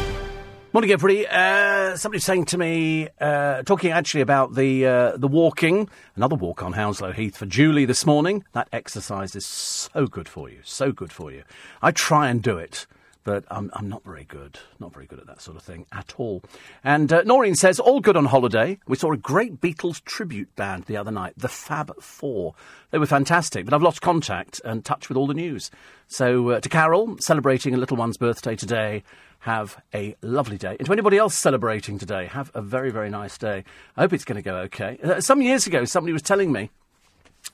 Morning, everybody. Uh, somebody saying to me, uh, talking actually about the uh, the walking, another walk on Hounslow Heath for Julie this morning. That exercise is so good for you, so good for you. I try and do it, but I'm, I'm not very good, not very good at that sort of thing at all. And uh, Noreen says, all good on holiday. We saw a great Beatles tribute band the other night, the Fab Four. They were fantastic, but I've lost contact and touch with all the news. So uh, to Carol, celebrating a little one's birthday today have a lovely day. And to anybody else celebrating today, have a very, very nice day. I hope it's going to go okay. Uh, some years ago, somebody was telling me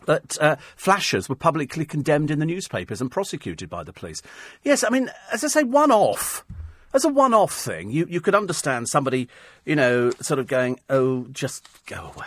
that uh, flashers were publicly condemned in the newspapers and prosecuted by the police. Yes, I mean, as I say, one off. As a one off thing, you, you could understand somebody, you know, sort of going, oh, just go away.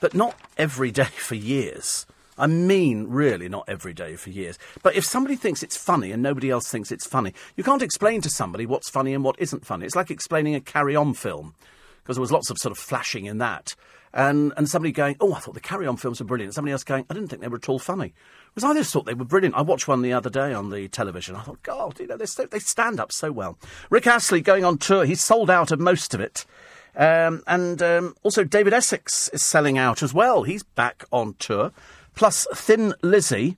But not every day for years. I mean, really, not every day for years. But if somebody thinks it's funny and nobody else thinks it's funny, you can't explain to somebody what's funny and what isn't funny. It's like explaining a carry on film, because there was lots of sort of flashing in that. And, and somebody going, oh, I thought the carry on films were brilliant. Somebody else going, I didn't think they were at all funny. Because I just thought they were brilliant. I watched one the other day on the television. I thought, God, you know, they, they stand up so well. Rick Astley going on tour. He's sold out of most of it. Um, and um, also David Essex is selling out as well. He's back on tour plus Thin Lizzy.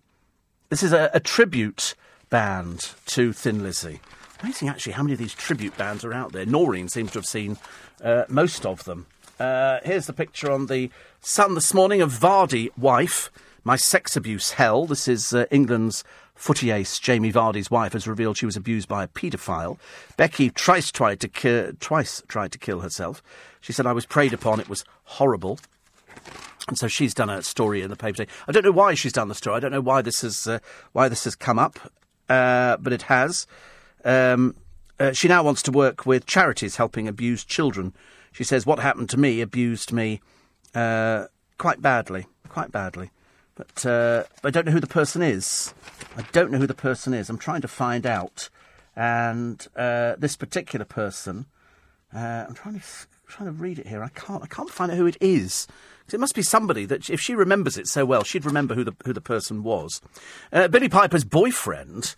This is a, a tribute band to Thin Lizzy. Amazing, actually, how many of these tribute bands are out there. Noreen seems to have seen uh, most of them. Uh, here's the picture on the Sun this morning of Vardy wife, my sex abuse hell. This is uh, England's footy ace Jamie Vardy's wife has revealed she was abused by a paedophile. Becky twice tried to ki- twice tried to kill herself. She said I was preyed upon. It was horrible. And so she's done a story in the paper today. I don't know why she's done the story. I don't know why this has uh, why this has come up, uh, but it has. Um, uh, she now wants to work with charities helping abused children. She says, "What happened to me abused me uh, quite badly, quite badly." But, uh, but I don't know who the person is. I don't know who the person is. I'm trying to find out. And uh, this particular person, I'm trying to trying to read it here. I can't. I can't find out who it is. It must be somebody that, if she remembers it so well, she'd remember who the who the person was. Uh, Billie Piper's boyfriend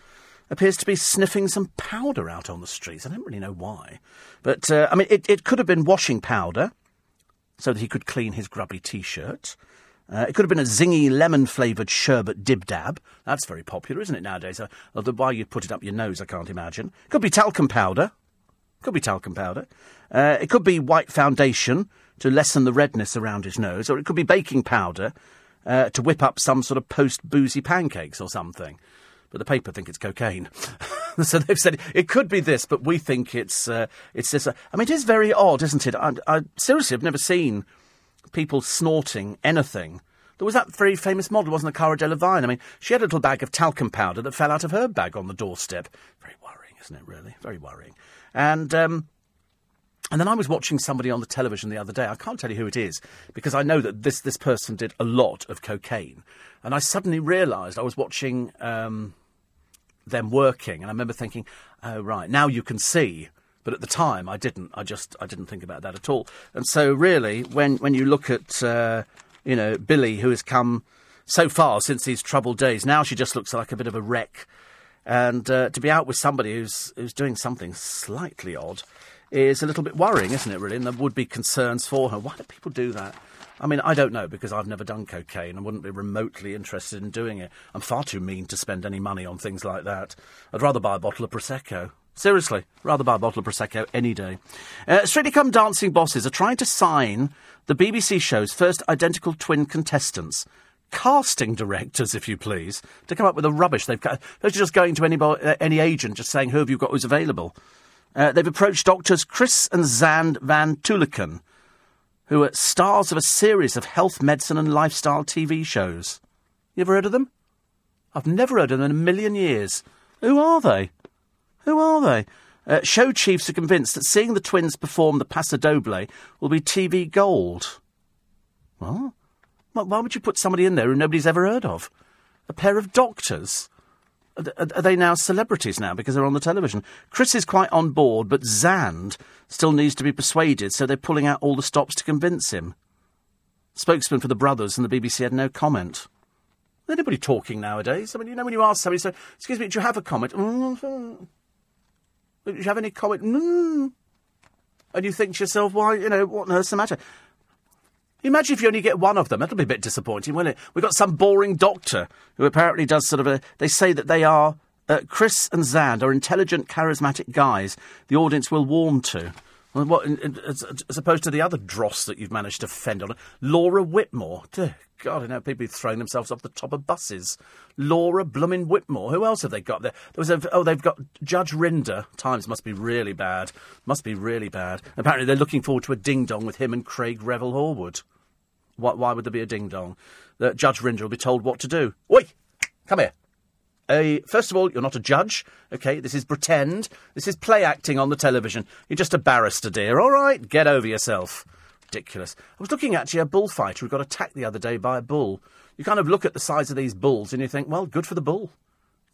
appears to be sniffing some powder out on the streets. I don't really know why, but uh, I mean, it, it could have been washing powder, so that he could clean his grubby t-shirt. Uh, it could have been a zingy lemon flavoured sherbet dib dab. That's very popular, isn't it nowadays? Uh, although why you'd put it up your nose, I can't imagine. Could be talcum powder. Could be talcum powder. Uh, it could be white foundation to lessen the redness around his nose, or it could be baking powder uh, to whip up some sort of post boozy pancakes or something. But the paper think it's cocaine. so they've said it could be this, but we think it's uh, it's this. I mean, it is very odd, isn't it? I, I seriously have never seen people snorting anything. There was that very famous model, wasn't there, Cara Delevingne? I mean, she had a little bag of talcum powder that fell out of her bag on the doorstep. Very worrying, isn't it? Really, very worrying. And um, and then I was watching somebody on the television the other day. I can't tell you who it is because I know that this, this person did a lot of cocaine. And I suddenly realised I was watching um, them working, and I remember thinking, "Oh right, now you can see." But at the time, I didn't. I just I didn't think about that at all. And so, really, when when you look at uh, you know Billie, who has come so far since these troubled days, now she just looks like a bit of a wreck. And uh, to be out with somebody who's who's doing something slightly odd is a little bit worrying, isn't it, really? And there would be concerns for her. Why do people do that? I mean, I don't know because I've never done cocaine and wouldn't be remotely interested in doing it. I'm far too mean to spend any money on things like that. I'd rather buy a bottle of Prosecco. Seriously, rather buy a bottle of Prosecco any day. Uh, Strictly Come Dancing bosses are trying to sign the BBC show's first identical twin contestants. Casting directors, if you please, to come up with the rubbish they've. They're just going to anybody, uh, any agent, just saying, who have you got who's available? Uh, they've approached doctors Chris and Zand van Tulleken, who are stars of a series of health, medicine, and lifestyle TV shows. You ever heard of them? I've never heard of them in a million years. Who are they? Who are they? Uh, show chiefs are convinced that seeing the twins perform the Paso Doble will be TV gold. Well, why would you put somebody in there who nobody's ever heard of? A pair of doctors. Are, they now celebrities now because they're on the television? Chris is quite on board, but Zand still needs to be persuaded, so they're pulling out all the stops to convince him. Spokesman for the brothers and the BBC had no comment. Anybody talking nowadays? I mean, you know, when you ask somebody, so, excuse me, do you have a comment? Mm-hmm. Do you have any comment? Mm. And you think to yourself, why, you know, what on earth's the matter? Imagine if you only get one of them. That'll be a bit disappointing, won't it? We've got some boring doctor who apparently does sort of a. They say that they are. Uh, Chris and Zand are intelligent, charismatic guys the audience will warm to. Well, what, as, as, opposed to the other dross that you've managed to fend on. Laura Whitmore. Dear God, I know people throwing themselves off the top of buses. Laura Bloomin' Whitmore. Who else have they got there? There was a, oh, they've got Judge Rinder. Times must be really bad. Must be really bad. Apparently, they're looking forward to a ding dong with him and Craig Revel Horwood. Why, why would there be a ding dong? The Judge Rinder will be told what to do. Oi, come here. Uh, first of all, you're not a judge. Okay, this is pretend. This is play acting on the television. You're just a barrister, dear. All right, get over yourself. Ridiculous. I was looking at you, a bullfighter who got attacked the other day by a bull. You kind of look at the size of these bulls and you think, well, good for the bull.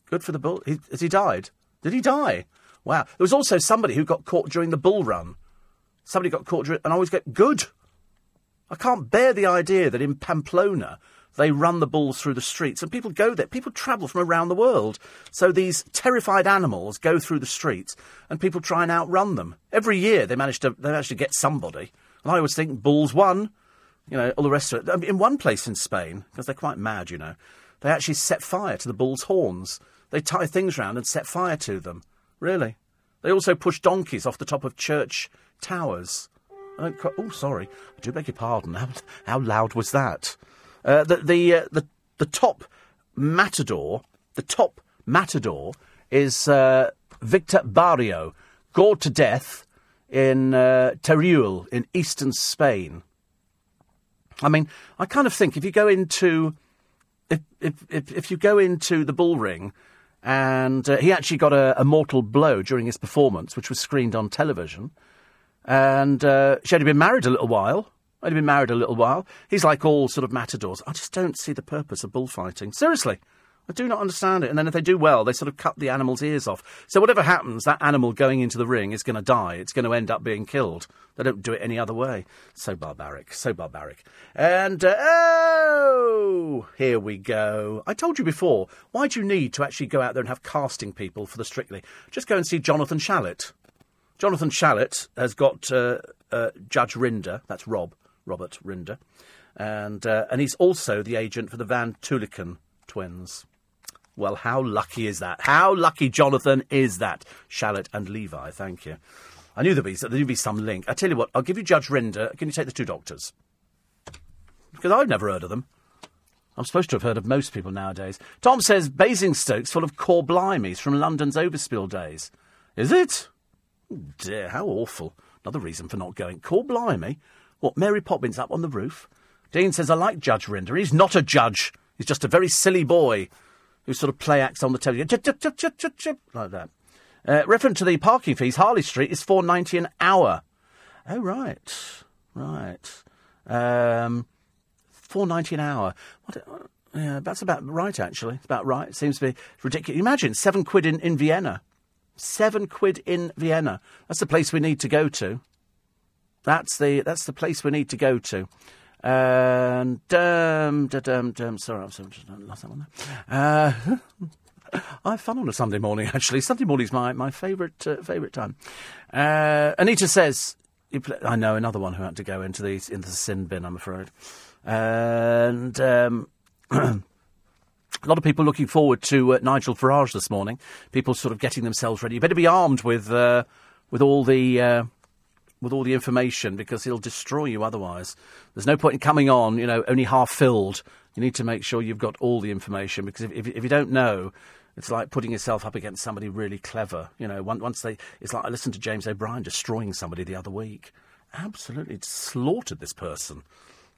Good for the bull. He, has he died? Did he die? Wow. There was also somebody who got caught during the bull run. Somebody got caught during, and I always get good. I can't bear the idea that in Pamplona they run the bulls through the streets, and people go there. People travel from around the world. So these terrified animals go through the streets, and people try and outrun them. Every year they manage to they manage to get somebody. And I always think bulls won. You know, all the rest of it. Um, in one place in Spain, because they're quite mad, you know, they actually set fire to the bull's horns. They tie things round and set fire to them. Really. They also push donkeys off the top of church towers. Oh, sorry. I do beg your pardon. How, how loud was that? Uh, the the, uh, the the top matador, the top matador is uh, Victor Barrio, gored to death in uh, Teruel in eastern Spain. I mean, I kind of think if you go into if if if, if you go into the bull ring, and uh, he actually got a, a, mortal blow during his performance, which was screened on television, and uh, she had been married a little while. I'd been married a little while. He's like all sort of matadors. I just don't see the purpose of bullfighting. Seriously. I do not understand it. And then if they do well, they sort of cut the animal's ears off. So whatever happens, that animal going into the ring is going to die. It's going to end up being killed. They don't do it any other way. So barbaric. So barbaric. And, uh, oh, here we go. I told you before, why do you need to actually go out there and have casting people for the Strictly? Just go and see Jonathan Shalit. Jonathan Shalit has got uh, uh, Judge Rinder, that's Rob, Robert Rinder, and uh, and he's also the agent for the Van Tulleken twins. Well, how lucky is that? How lucky, Jonathan, is that? Shalit and Levi, thank you. I knew there'd be, there'd be some link. I tell you what, I'll give you Judge Rinder. Can you take the two doctors? Because I've never heard of them. I'm supposed to have heard of most people nowadays. Tom says Basingstoke's full of core blimies from London's overspill days. Is it? Dear, how awful. Another reason for not going. Call blimey? What, Mary Poppins up on the roof? Dean says, I like Judge Rinder. He's not a judge. He's just a very silly boy who sort of play acts on the television. like that. Uh, to the parking fees, Harley Street is four ninety an hour. Oh right, right. Um, four ninety an hour. What, uh, yeah, that's about right. Actually, it's about right. It seems to be ridiculous. Imagine seven quid in, in Vienna. Seven quid in Vienna. That's the place we need to go to. That's the that's the place we need to go to. And um, dum, dum, sorry, I've lost that one. Uh, I have fun on a Sunday morning. Actually, Sunday morning's my my favourite uh, favourite time. Uh, Anita says, I know another one who had to go into the into the sin bin. I'm afraid, and. Um, A lot of people looking forward to uh, Nigel Farage this morning. People sort of getting themselves ready. You better be armed with uh, with all the uh, with all the information because he'll destroy you otherwise. There's no point in coming on, you know, only half filled. You need to make sure you've got all the information because if, if, if you don't know, it's like putting yourself up against somebody really clever. You know, once they, it's like I listened to James O'Brien destroying somebody the other week. Absolutely slaughtered this person.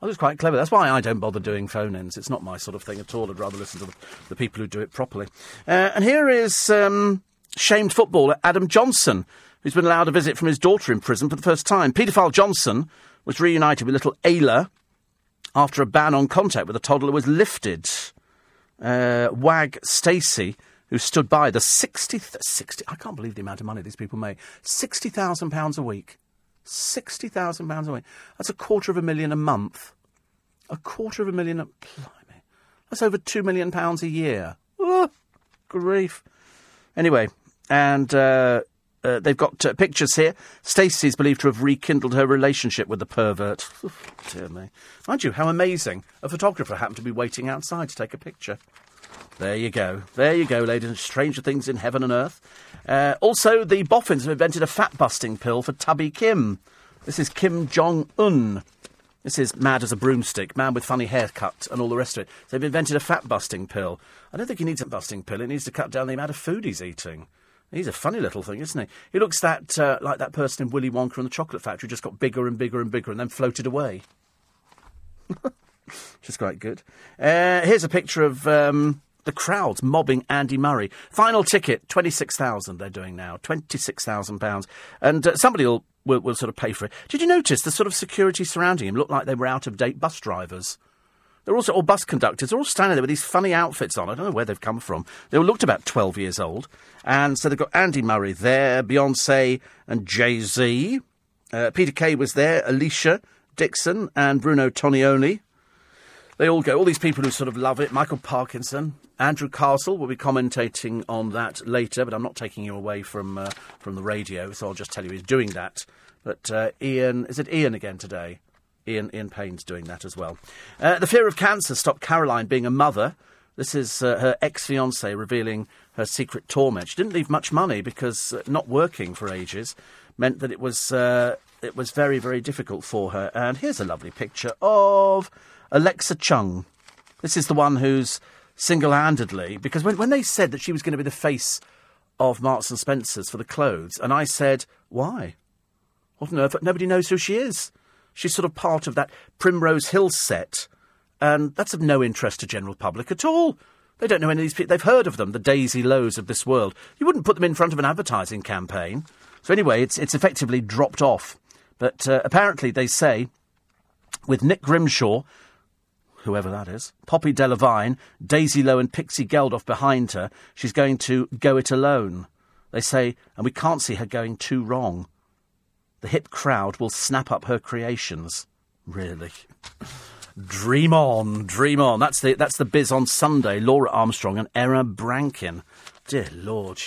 I was quite clever. That's why I don't bother doing phone ins. It's not my sort of thing at all. I'd rather listen to the, the people who do it properly. Uh, and here is um, shamed footballer Adam Johnson who's been allowed a visit from his daughter in prison for the first time. Paedophile Johnson was reunited with little Ayla after a ban on contact with the toddler was lifted. Uh, Wag Stacey, who stood by the 60, 60, I can't believe the amount of money these people make, £60,000 a week. £60,000 a week. That's a quarter of a million a month. A quarter of a million a... Blimey. That's over £2 million a year. Oh, grief. Anyway, and uh, uh, they've got uh, pictures here. Stacey's believed to have rekindled her relationship with the pervert. dear me. Mind you, how amazing. A photographer happened to be waiting outside to take a picture. There you go. There you go, ladies. And stranger things in heaven and earth. Uh, also, the boffins have invented a fat busting pill for Tubby Kim. This is Kim Jong Un. This is mad as a broomstick, man with funny haircut, and all the rest of it. They've invented a fat busting pill. I don't think he needs a busting pill. It needs to cut down the amount of food he's eating. He's a funny little thing, isn't he? He looks that uh, like that person in Willy Wonka and the Chocolate Factory, just got bigger and bigger and bigger, and then floated away. Which is quite good. Uh, here's a picture of um, the crowds mobbing Andy Murray. Final ticket, twenty six thousand. They're doing now, twenty six thousand pounds, and uh, somebody will, will will sort of pay for it. Did you notice the sort of security surrounding him looked like they were out of date bus drivers? They're also all bus conductors. They're all standing there with these funny outfits on. I don't know where they've come from. They all looked about 12 years old. And so they've got Andy Murray there, Beyonce and Jay Z. Uh, Peter Kay was there, Alesha Dixon and Bruno Tonioli. They all go. All these people who sort of love it. Michael Parkinson, Andrew Castle will be commentating on that later, but I'm not taking you away from uh, from the radio, so I'll just tell you he's doing that. But uh, Ian, is it Ian again today? Ian, Ian Payne's doing that as well. Uh, the fear of cancer stopped Caroline being a mother. This is uh, her ex fiance revealing her secret torment. She didn't leave much money because uh, not working for ages meant that it was uh, it was very very difficult for her. And here's a lovely picture of Alexa Chung. This is the one who's single handedly because when when they said that she was going to be the face of Marks and Spencers for the clothes, and I said why? What on earth? Nobody knows who she is. She's sort of part of that Primrose Hill set, and that's of no interest to general public at all. They don't know any of these people. They've heard of them, the Daisy Lowes of this world. You wouldn't put them in front of an advertising campaign. So anyway, it's it's effectively dropped off. But uh, apparently, they say, with Nick Grimshaw, whoever that is, Poppy Delevingne, Daisy Lowe, and Pixie Geldof behind her, she's going to go it alone. They say, and we can't see her going too wrong. The hip crowd will snap up her creations. Really. Dream on, dream on. That's the that's the biz on Sunday. Laura Armstrong and Emma Brankin. Dear Lord,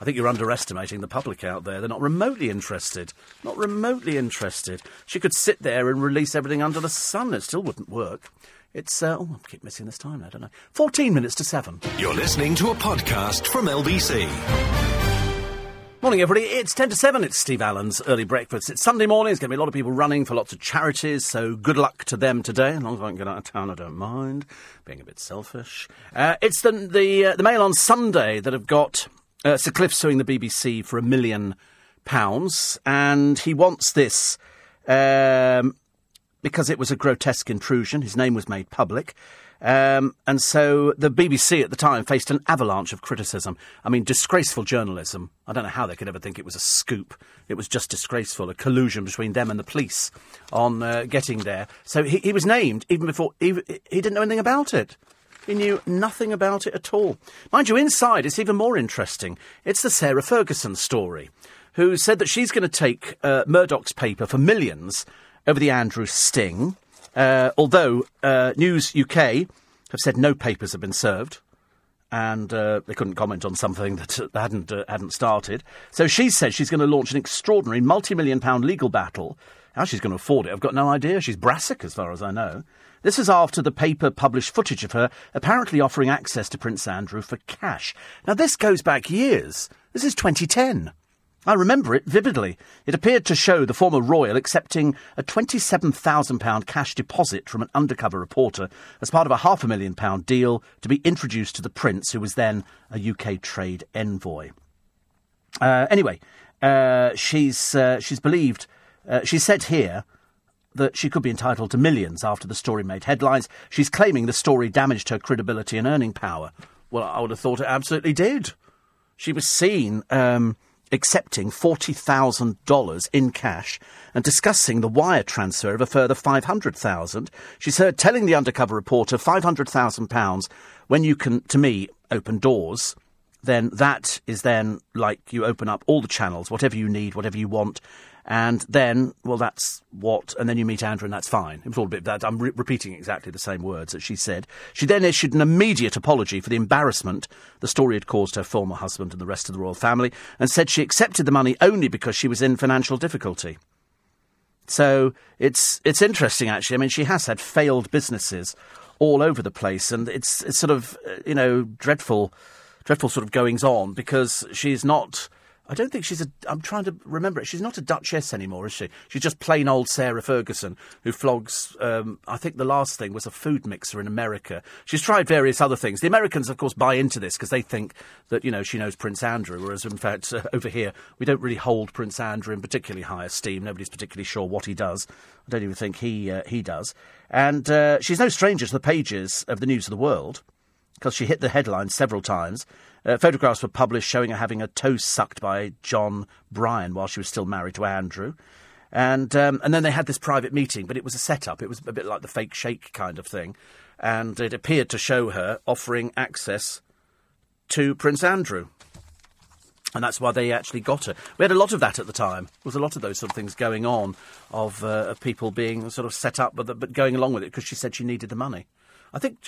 I think you're underestimating the public out there. They're not remotely interested. Not remotely interested. She could sit there and release everything under the sun. It still wouldn't work. It's, uh, oh, I keep missing this time. I don't know. 14 minutes to 7. You're listening to a podcast from LBC. Morning, everybody. It's 10 to 7. It's Steve Allen's early breakfast. It's Sunday morning. There's going to be a lot of people running for lots of charities, so good luck to them today. As long as I can get out of town, I don't mind. Being a bit selfish. Uh, it's the, the, uh, the Mail on Sunday that have got uh, Sir Cliff suing the BBC for a million pounds, and he wants this um, because it was a grotesque intrusion. His name was made public. Um, and so the BBC at the time faced an avalanche of criticism. I mean, disgraceful journalism. I don't know how they could ever think it was a scoop. It was just disgraceful, a collusion between them and the police on uh, getting there. So he, he, was named even before he, he didn't know anything about it. He knew nothing about it at all. Mind you, inside it's even more interesting. It's the Sarah Ferguson story, who said that she's going to take uh, Murdoch's paper for millions over the Andrew Sting. Uh, although uh, News UK have said no papers have been served, and uh, they couldn't comment on something that uh, hadn't uh, hadn't started. So she says she's going to launch an extraordinary multi-million pound legal battle. How she's going to afford it, I've got no idea. She's Brassic, as far as I know. This is after the paper published footage of her apparently offering access to Prince Andrew for cash. Now, this goes back years. This is 2010. I remember it vividly. It appeared to show the former royal accepting a £27,000 cash deposit from an undercover reporter as part of a half a million pound deal to be introduced to the prince, who was then a UK trade envoy. Uh, anyway, uh, she's, uh, she's believed, uh, she said here that she could be entitled to millions after the story made headlines. She's claiming the story damaged her credibility and earning power. Well, I would have thought it absolutely did. She was seen. Um, accepting $40,000 in cash and discussing the wire transfer of a further 500,000. She's heard telling the undercover reporter 500,000 pounds when you can to me open doors then that is then like you open up all the channels, whatever you need, whatever you want, and then, well, that's what, and then you meet Andrew, and that's fine. It was all a bit. I'm re- repeating exactly the same words that she said. She then issued an immediate apology for the embarrassment the story had caused her former husband and the rest of the royal family, and said she accepted the money only because she was in financial difficulty. So it's it's interesting, actually. I mean, she has had failed businesses all over the place, and it's it's sort of uh, you know dreadful, dreadful sort of goings on because she's not I don't think she's a. I'm trying to remember it. She's not a duchess anymore, is she? She's just plain old Sarah Ferguson, who flogs. Um, I think the last thing was a food mixer in America. She's tried various other things. The Americans, of course, buy into this because they think that you know she knows Prince Andrew, whereas in fact uh, over here we don't really hold Prince Andrew in particularly high esteem. Nobody's particularly sure what he does. I don't even think he uh, he does. And uh, she's no stranger to the pages of the News of the World because she hit the headlines several times. Uh, photographs were published showing her having her toe sucked by John Bryan while she was still married to Andrew. And, um, and then they had this private meeting, but it was a setup. It was a bit like the fake sheikh kind of thing. And it appeared to show her offering access to Prince Andrew. And that's why they actually got her. We had a lot of that at the time. There was a lot of those sort of things going on, of, uh, of people being sort of set up, but, but going along with it because she said she needed the money. I think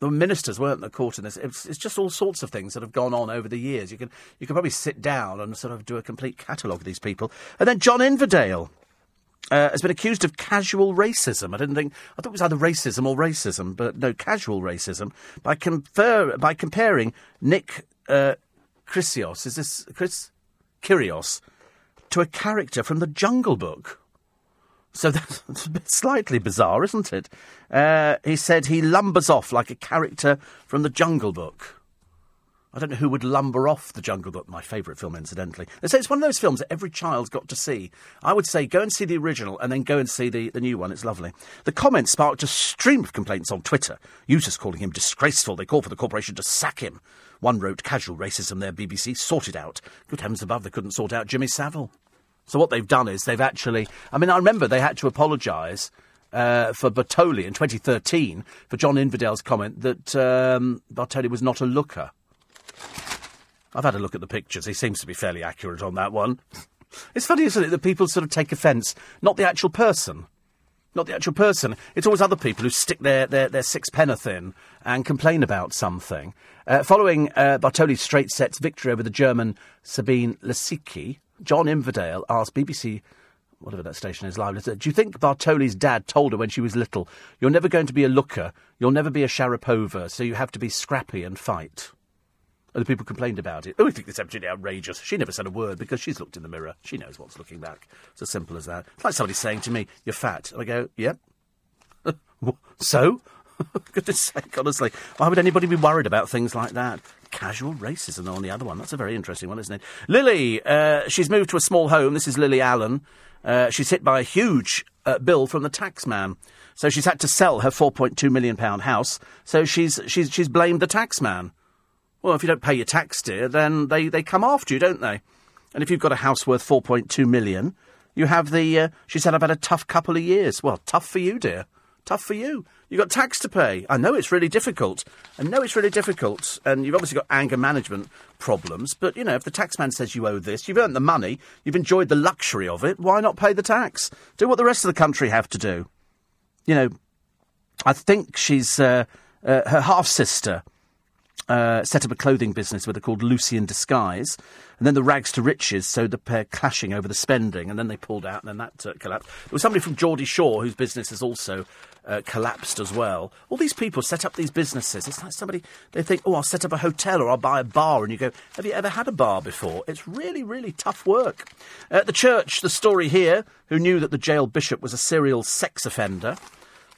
the ministers weren't the caught in this. It's, it's, just all sorts of things that have gone on over the years. You can you can probably sit down and sort of do a complete catalogue of these people. And then John Inverdale. Uh, has been accused of casual racism. I didn't think I thought it was either racism or racism, but no, casual racism by confer, by comparing Nick uh, Chrysios, is this Chris Kyrgios, to a character from the Jungle Book. So that's slightly bizarre, isn't it? Uh, he said he lumbers off like a character from the Jungle Book. I don't know who would lumber off the Jungle Book, my favourite film, incidentally. They say it's one of those films that every child's got to see. I would say go and see the original and then go and see the, the new one. It's lovely. The comments sparked a stream of complaints on Twitter. Users calling him disgraceful. They call for the corporation to sack him. One wrote, casual racism there, BBC. sorted out. Good heavens above, they couldn't sort out Jimmy Savile. So what they've done is they've actually. I mean, I remember they had to apologise uh, for Bartoli in 2013 for John Inverdale's comment that um, Bartoli was not a looker. I've had a look at the pictures. He seems to be fairly accurate on that one. It's funny, isn't it, that people sort of take offence, not the actual person. Not the actual person. It's always other people who stick their, their, their sixpenneth in and complain about something. Uh, following uh, Bartoli's straight sets victory over the German Sabine Lisicki, John Inverdale asked BBC, whatever that station is, live, do you think Bartoli's dad told her when she was little, you're never going to be a looker, you'll never be a Sharapova, so you have to be scrappy and fight? Other people complained about it. Oh, I think this absolutely outrageous. She never said a word because she's looked in the mirror. She knows what's looking back. It's as simple as that. It's like somebody saying to me, You're fat. And I go, Yep. so? Goodness sake, honestly. Why would anybody be worried about things like that? Casual racism on the other one. That's a very interesting one, isn't it? Lily, uh, she's moved to a small home. This is Lily Allen. Uh, she's hit by a huge uh, bill from the tax man. So she's had to sell her £4.2 million house. So she's, she's, she's blamed the tax man. Well, if you don't pay your tax, dear, then they, they come after you, don't they? And if you've got a house worth 4.2 million, you have the. Uh, she said, I've had a tough couple of years. Well, tough for you, dear. Tough for you. You've got tax to pay. I know it's really difficult. I know it's really difficult. And you've obviously got anger management problems. But, you know, if the taxman says you owe this, you've earned the money, you've enjoyed the luxury of it, why not pay the tax? Do what the rest of the country have to do. You know, I think she's. Uh, uh, her half sister uh, set up a clothing business with her called Lucy in Disguise. And then the rags to riches, so the pair clashing over the spending, and then they pulled out, and then that uh, collapsed. There was somebody from Geordie Shore whose business has also uh, collapsed as well. All these people set up these businesses. It's like somebody, they think, oh, I'll set up a hotel or I'll buy a bar. And you go, have you ever had a bar before? It's really, really tough work. At the church, the story here, who knew that the jail bishop was a serial sex offender.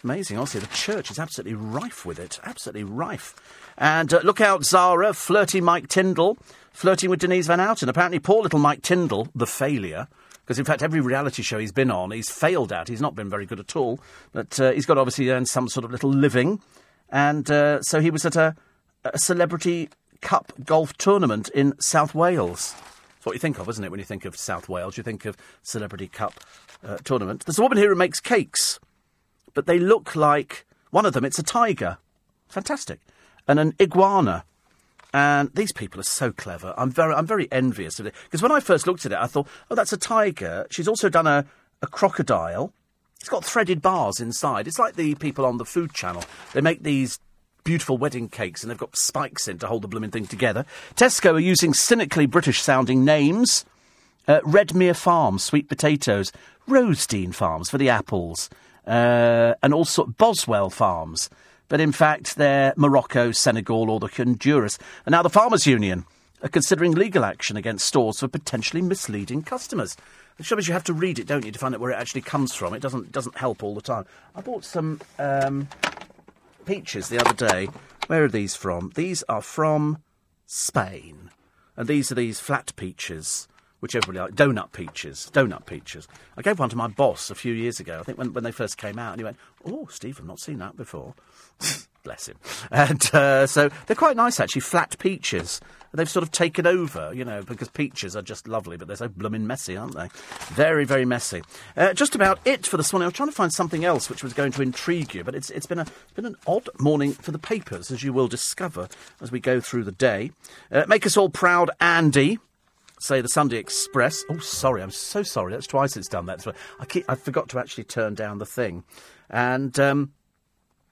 Amazing, honestly. The church is absolutely rife with it. Absolutely rife. And uh, look out, Zara, flirty Mike Tindall, flirting with Denise Van Outen. Apparently, poor little Mike Tindall, the failure, because in fact, every reality show he's been on, he's failed at. He's not been very good at all. But uh, he's got obviously earned some sort of little living. And uh, so he was at a, a celebrity cup golf tournament in South Wales. That's what you think of, isn't it, when you think of South Wales? You think of Celebrity Cup uh, tournament. There's a woman here who makes cakes, but they look like one of them. It's a tiger, fantastic, and an iguana. And these people are so clever. I'm very, I'm very envious of it because when I first looked at it, I thought, oh, that's a tiger. She's also done a, a crocodile. It's got threaded bars inside. It's like the people on the Food Channel. They make these beautiful wedding cakes and they've got spikes in to hold the blooming thing together. Tesco are using cynically British sounding names. Uh, Redmere Farms, sweet potatoes. Rosedene Farms for the apples. Uh, and also Boswell Farms. But in fact, they're Morocco, Senegal, or the Honduras. And now the Farmers Union are considering legal action against stores for potentially misleading customers. The trouble is, you have to read it, don't you, to find out where it actually comes from. It doesn't doesn't help all the time. I bought some um, peaches the other day. Where are these from? These are from Spain. And these are these flat peaches, which everybody likes. Donut peaches. Donut peaches. I gave one to my boss a few years ago, I think when, when they first came out, and he went, Oh, Steve, I've not seen that before. Bless him. And uh, so they're quite nice, actually, flat peaches. They've sort of taken over, you know, because peaches are just lovely, but they're so blooming messy, aren't they? Very, very messy. Uh, just about it for this morning. I was trying to find something else which was going to intrigue you, but it's, it's been, a, it's been an odd morning for the papers, as you will discover as we go through the day. Uh, make us all proud, Andy say the Sunday Express. Oh, sorry, I'm so sorry. That's twice it's done that. I, keep, I forgot to actually turn down the thing. And um,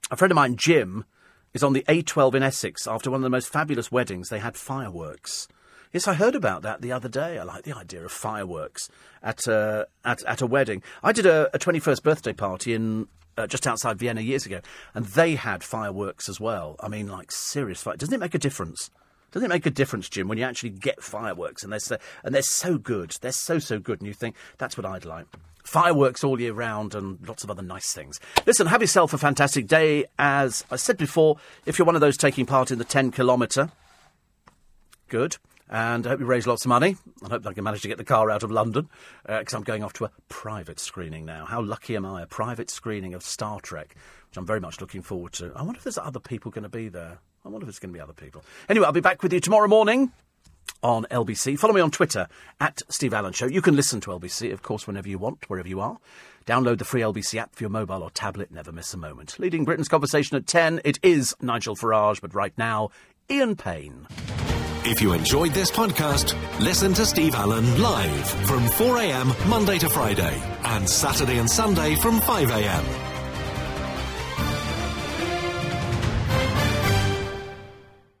a friend of mine, Jim, is on the A12 in Essex after one of the most fabulous weddings. They had fireworks. Yes, I heard about that the other day. I like the idea of fireworks at a, at, at a wedding. I did a, a 21st birthday party in uh, just outside Vienna years ago, and they had fireworks as well. I mean, like serious fire. Doesn't it make a difference? Doesn't it make a difference, Jim, when you actually get fireworks and they're so, and they're so good, they're so so good, and you think that's what I'd like fireworks all year round and lots of other nice things. Listen, have yourself a fantastic day. As I said before, if you're one of those taking part in the 10 kilometre, good. And I hope you raise lots of money. I hope I can manage to get the car out of London because uh, I'm going off to a private screening now. How lucky am I? A private screening of Star Trek, which I'm very much looking forward to. I wonder if there's other people going to be there. I wonder if it's going to be other people. Anyway, I'll be back with you tomorrow morning on LBC. Follow me on Twitter at Steve Allen Show. You can listen to LBC, of course, whenever you want, wherever you are. Download the free LBC app for your mobile or tablet. Never miss a moment. Leading Britain's conversation at 10, it is Nigel Farage, but right now, Ian Payne. If you enjoyed this podcast, listen to Steve Allen live from 4am Monday to Friday and Saturday and Sunday from 5am